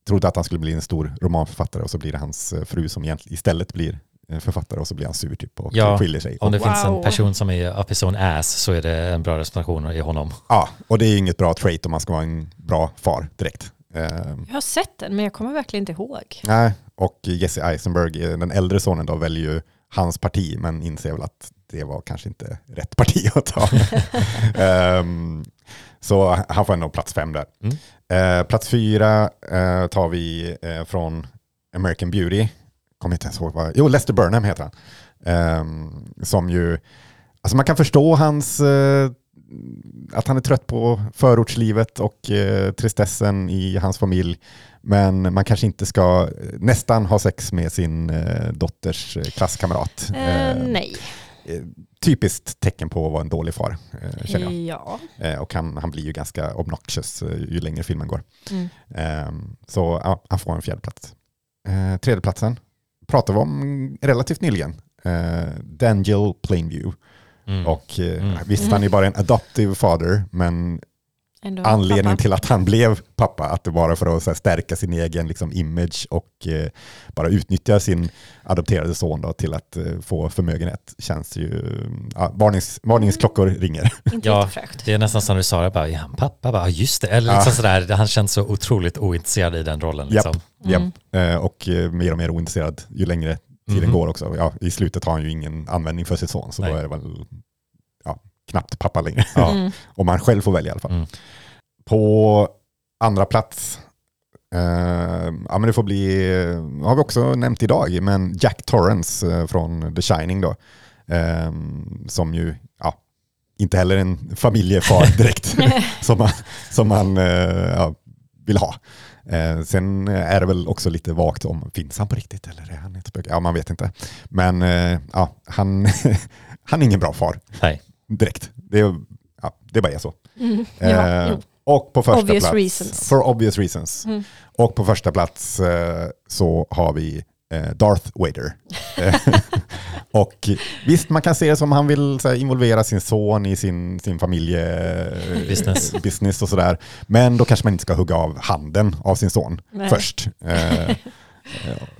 trodde att han skulle bli en stor romanförfattare och så blir det hans eh, fru som istället blir eh, författare och så blir han sur typ och Ja, skiljer sig. Om det Wow. finns en person som är up his own ass så är det en bra representation i honom. Ja, och det är inget bra trait om man ska vara en bra far direkt. Eh, Jag har sett den, men jag kommer verkligen inte ihåg. nej, och Jesse Eisenberg, eh, den äldre sonen då, väljer ju hans parti men inser väl att det var kanske inte rätt parti [laughs] att ta. [laughs] Ehm, så han får ändå plats fem där. Mm. Eh, plats fyra eh, tar vi eh, från American Beauty. Kommer inte ens ihåg vad, jo Lester Burnham heter han. Ehm, som ju, alltså man kan förstå hans, att han är trött på förortslivet och eh, tristessen i hans familj. Men man kanske inte ska eh, nästan ha sex med sin eh, dotters eh, klasskamrat. Eh, Eh, nej. typiskt tecken på att vara en dålig far, känner jag. Ja. Och han, han blir ju ganska obnoxious ju längre filmen går. Mm. Ehm, så ja, han får en fjärde plats. Eh, tredjeplatsen pratar vi om relativt nyligen. Eh, Daniel Plainview. Mm. Och eh, Mm. visst, han är bara en adoptive father, men Ändå anledningen pappa. till att han blev pappa, att det var för att så här, stärka sin egen liksom, image och eh, bara utnyttja sin adopterade son då, till att eh, få förmögenhet, känns ju, ja, varnings, varningsklockor ringer. Inte [laughs] Ja, det är nästan som du sa, jag bara, är han pappa? Bara, "Ja, just det. Eller Ja. liksom sådär, han känns så otroligt ointresserad i den rollen. Liksom. Japp, eh, och eh, mer och mer ointresserad ju längre tiden Mhm. går också. Ja, I slutet har han ju ingen användning för sin son, så Nej. då är det väl ja, knappt pappa längre. Ja. Mm. [laughs] Om han själv får välja i alla fall. Mm. På andra plats, eh, ja men det får bli, eh, har vi också nämnt idag, men Jack Torrance eh, från The Shining då. Eh, som ju, ja, inte heller en familjefar direkt, [laughs] [laughs] som man, som man eh, ja, vill ha. Eh, sen är det väl också lite vagt om, finns han på riktigt eller är han ett spöke? Ja, man vet inte. Men eh, ja, han, [laughs] han är ingen bra far Nej. direkt. Det, är, ja, det bara är så. Mm. Ja, Eh, jo. och på första Obvious plats, reasons. For obvious reasons. Mm. Och på första plats eh, så har vi eh, Darth Vader. Eh, [laughs] och visst, man kan se det som han vill så här, involvera sin son i sin, sin familje Business. business och sådär. Men då kanske man inte ska hugga av handen av sin son Nej. först. Eh, eh,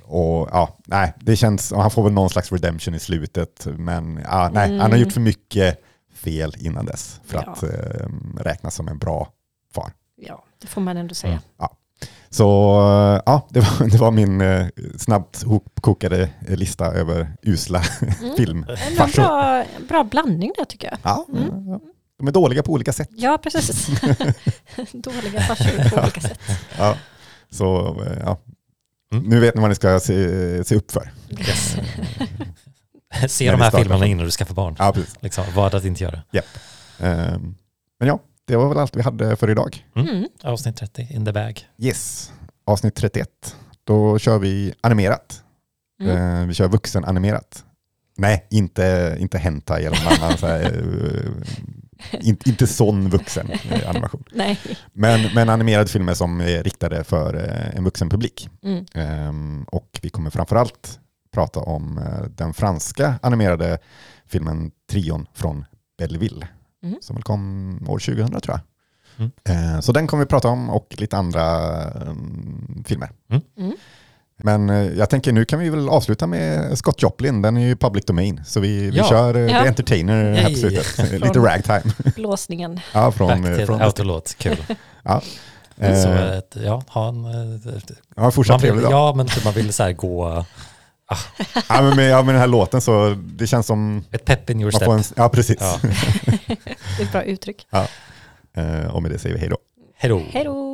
och ja, nej, det känns, och han får väl någon slags redemption i slutet, men ja, nej, han har Mm. gjort för mycket fel innan dess för Ja. att eh, räknas som en bra far. Ja, det får man ändå säga. Mm. Så eh, ja, det var, [laughs] det var min eh, snabbt hopkokade lista över usla Mm. [laughs] Ändå en filmfarsor. bra, bra blandning där tycker jag. Ja, Mm. ja, de är dåliga på olika sätt. Ja, precis. [laughs] Dåliga farsor på olika sätt. Ja. Så eh, ja. Mm. nu vet ni vad ni ska se, se upp för. Yes. Se de här filmerna innan du skaffar barn. Ja, precis. Liksom, vad att inte göra. Ehm, men ja, det var väl allt vi hade för idag. Mm. Avsnitt 30, in the bag. Yes, avsnitt 31. Då kör vi animerat. Mm. Eh, vi kör vuxenanimerat. Nej, inte, inte hentai eller någon annan. så här, [laughs] eh, inte, inte sån vuxen eh, animation. Nej. Men, men animerade filmer som är riktade för en vuxen publik. Mm. Ehm, och vi kommer framförallt prata om den franska animerade filmen Trion från Belleville. Mm. Som väl kom år 2000 tror jag. Mm. Eh, så den kommer vi prata om och lite andra mm, filmer. Mm. Mm. Men eh, jag tänker nu kan vi väl avsluta med Scott Joplin, den är ju public domain. Så vi, vi Ja. kör eh, Ja. The Entertainer här på slutet. [laughs] Lite ragtime. Blåsningen. [laughs] Ja, från, Back eh, till från autolåt, kul. [laughs] ja. Så Eh, ja, ha en... ja, fortsatt trevlig dag. ja, men typ man vill så här gå... Ja, men med, ja, med den här låten så det känns som Ett pepp in your step. en, Ja, precis. Ja. [laughs] Det är ett bra uttryck. Eh, och med det säger vi. Hej då. Hej då!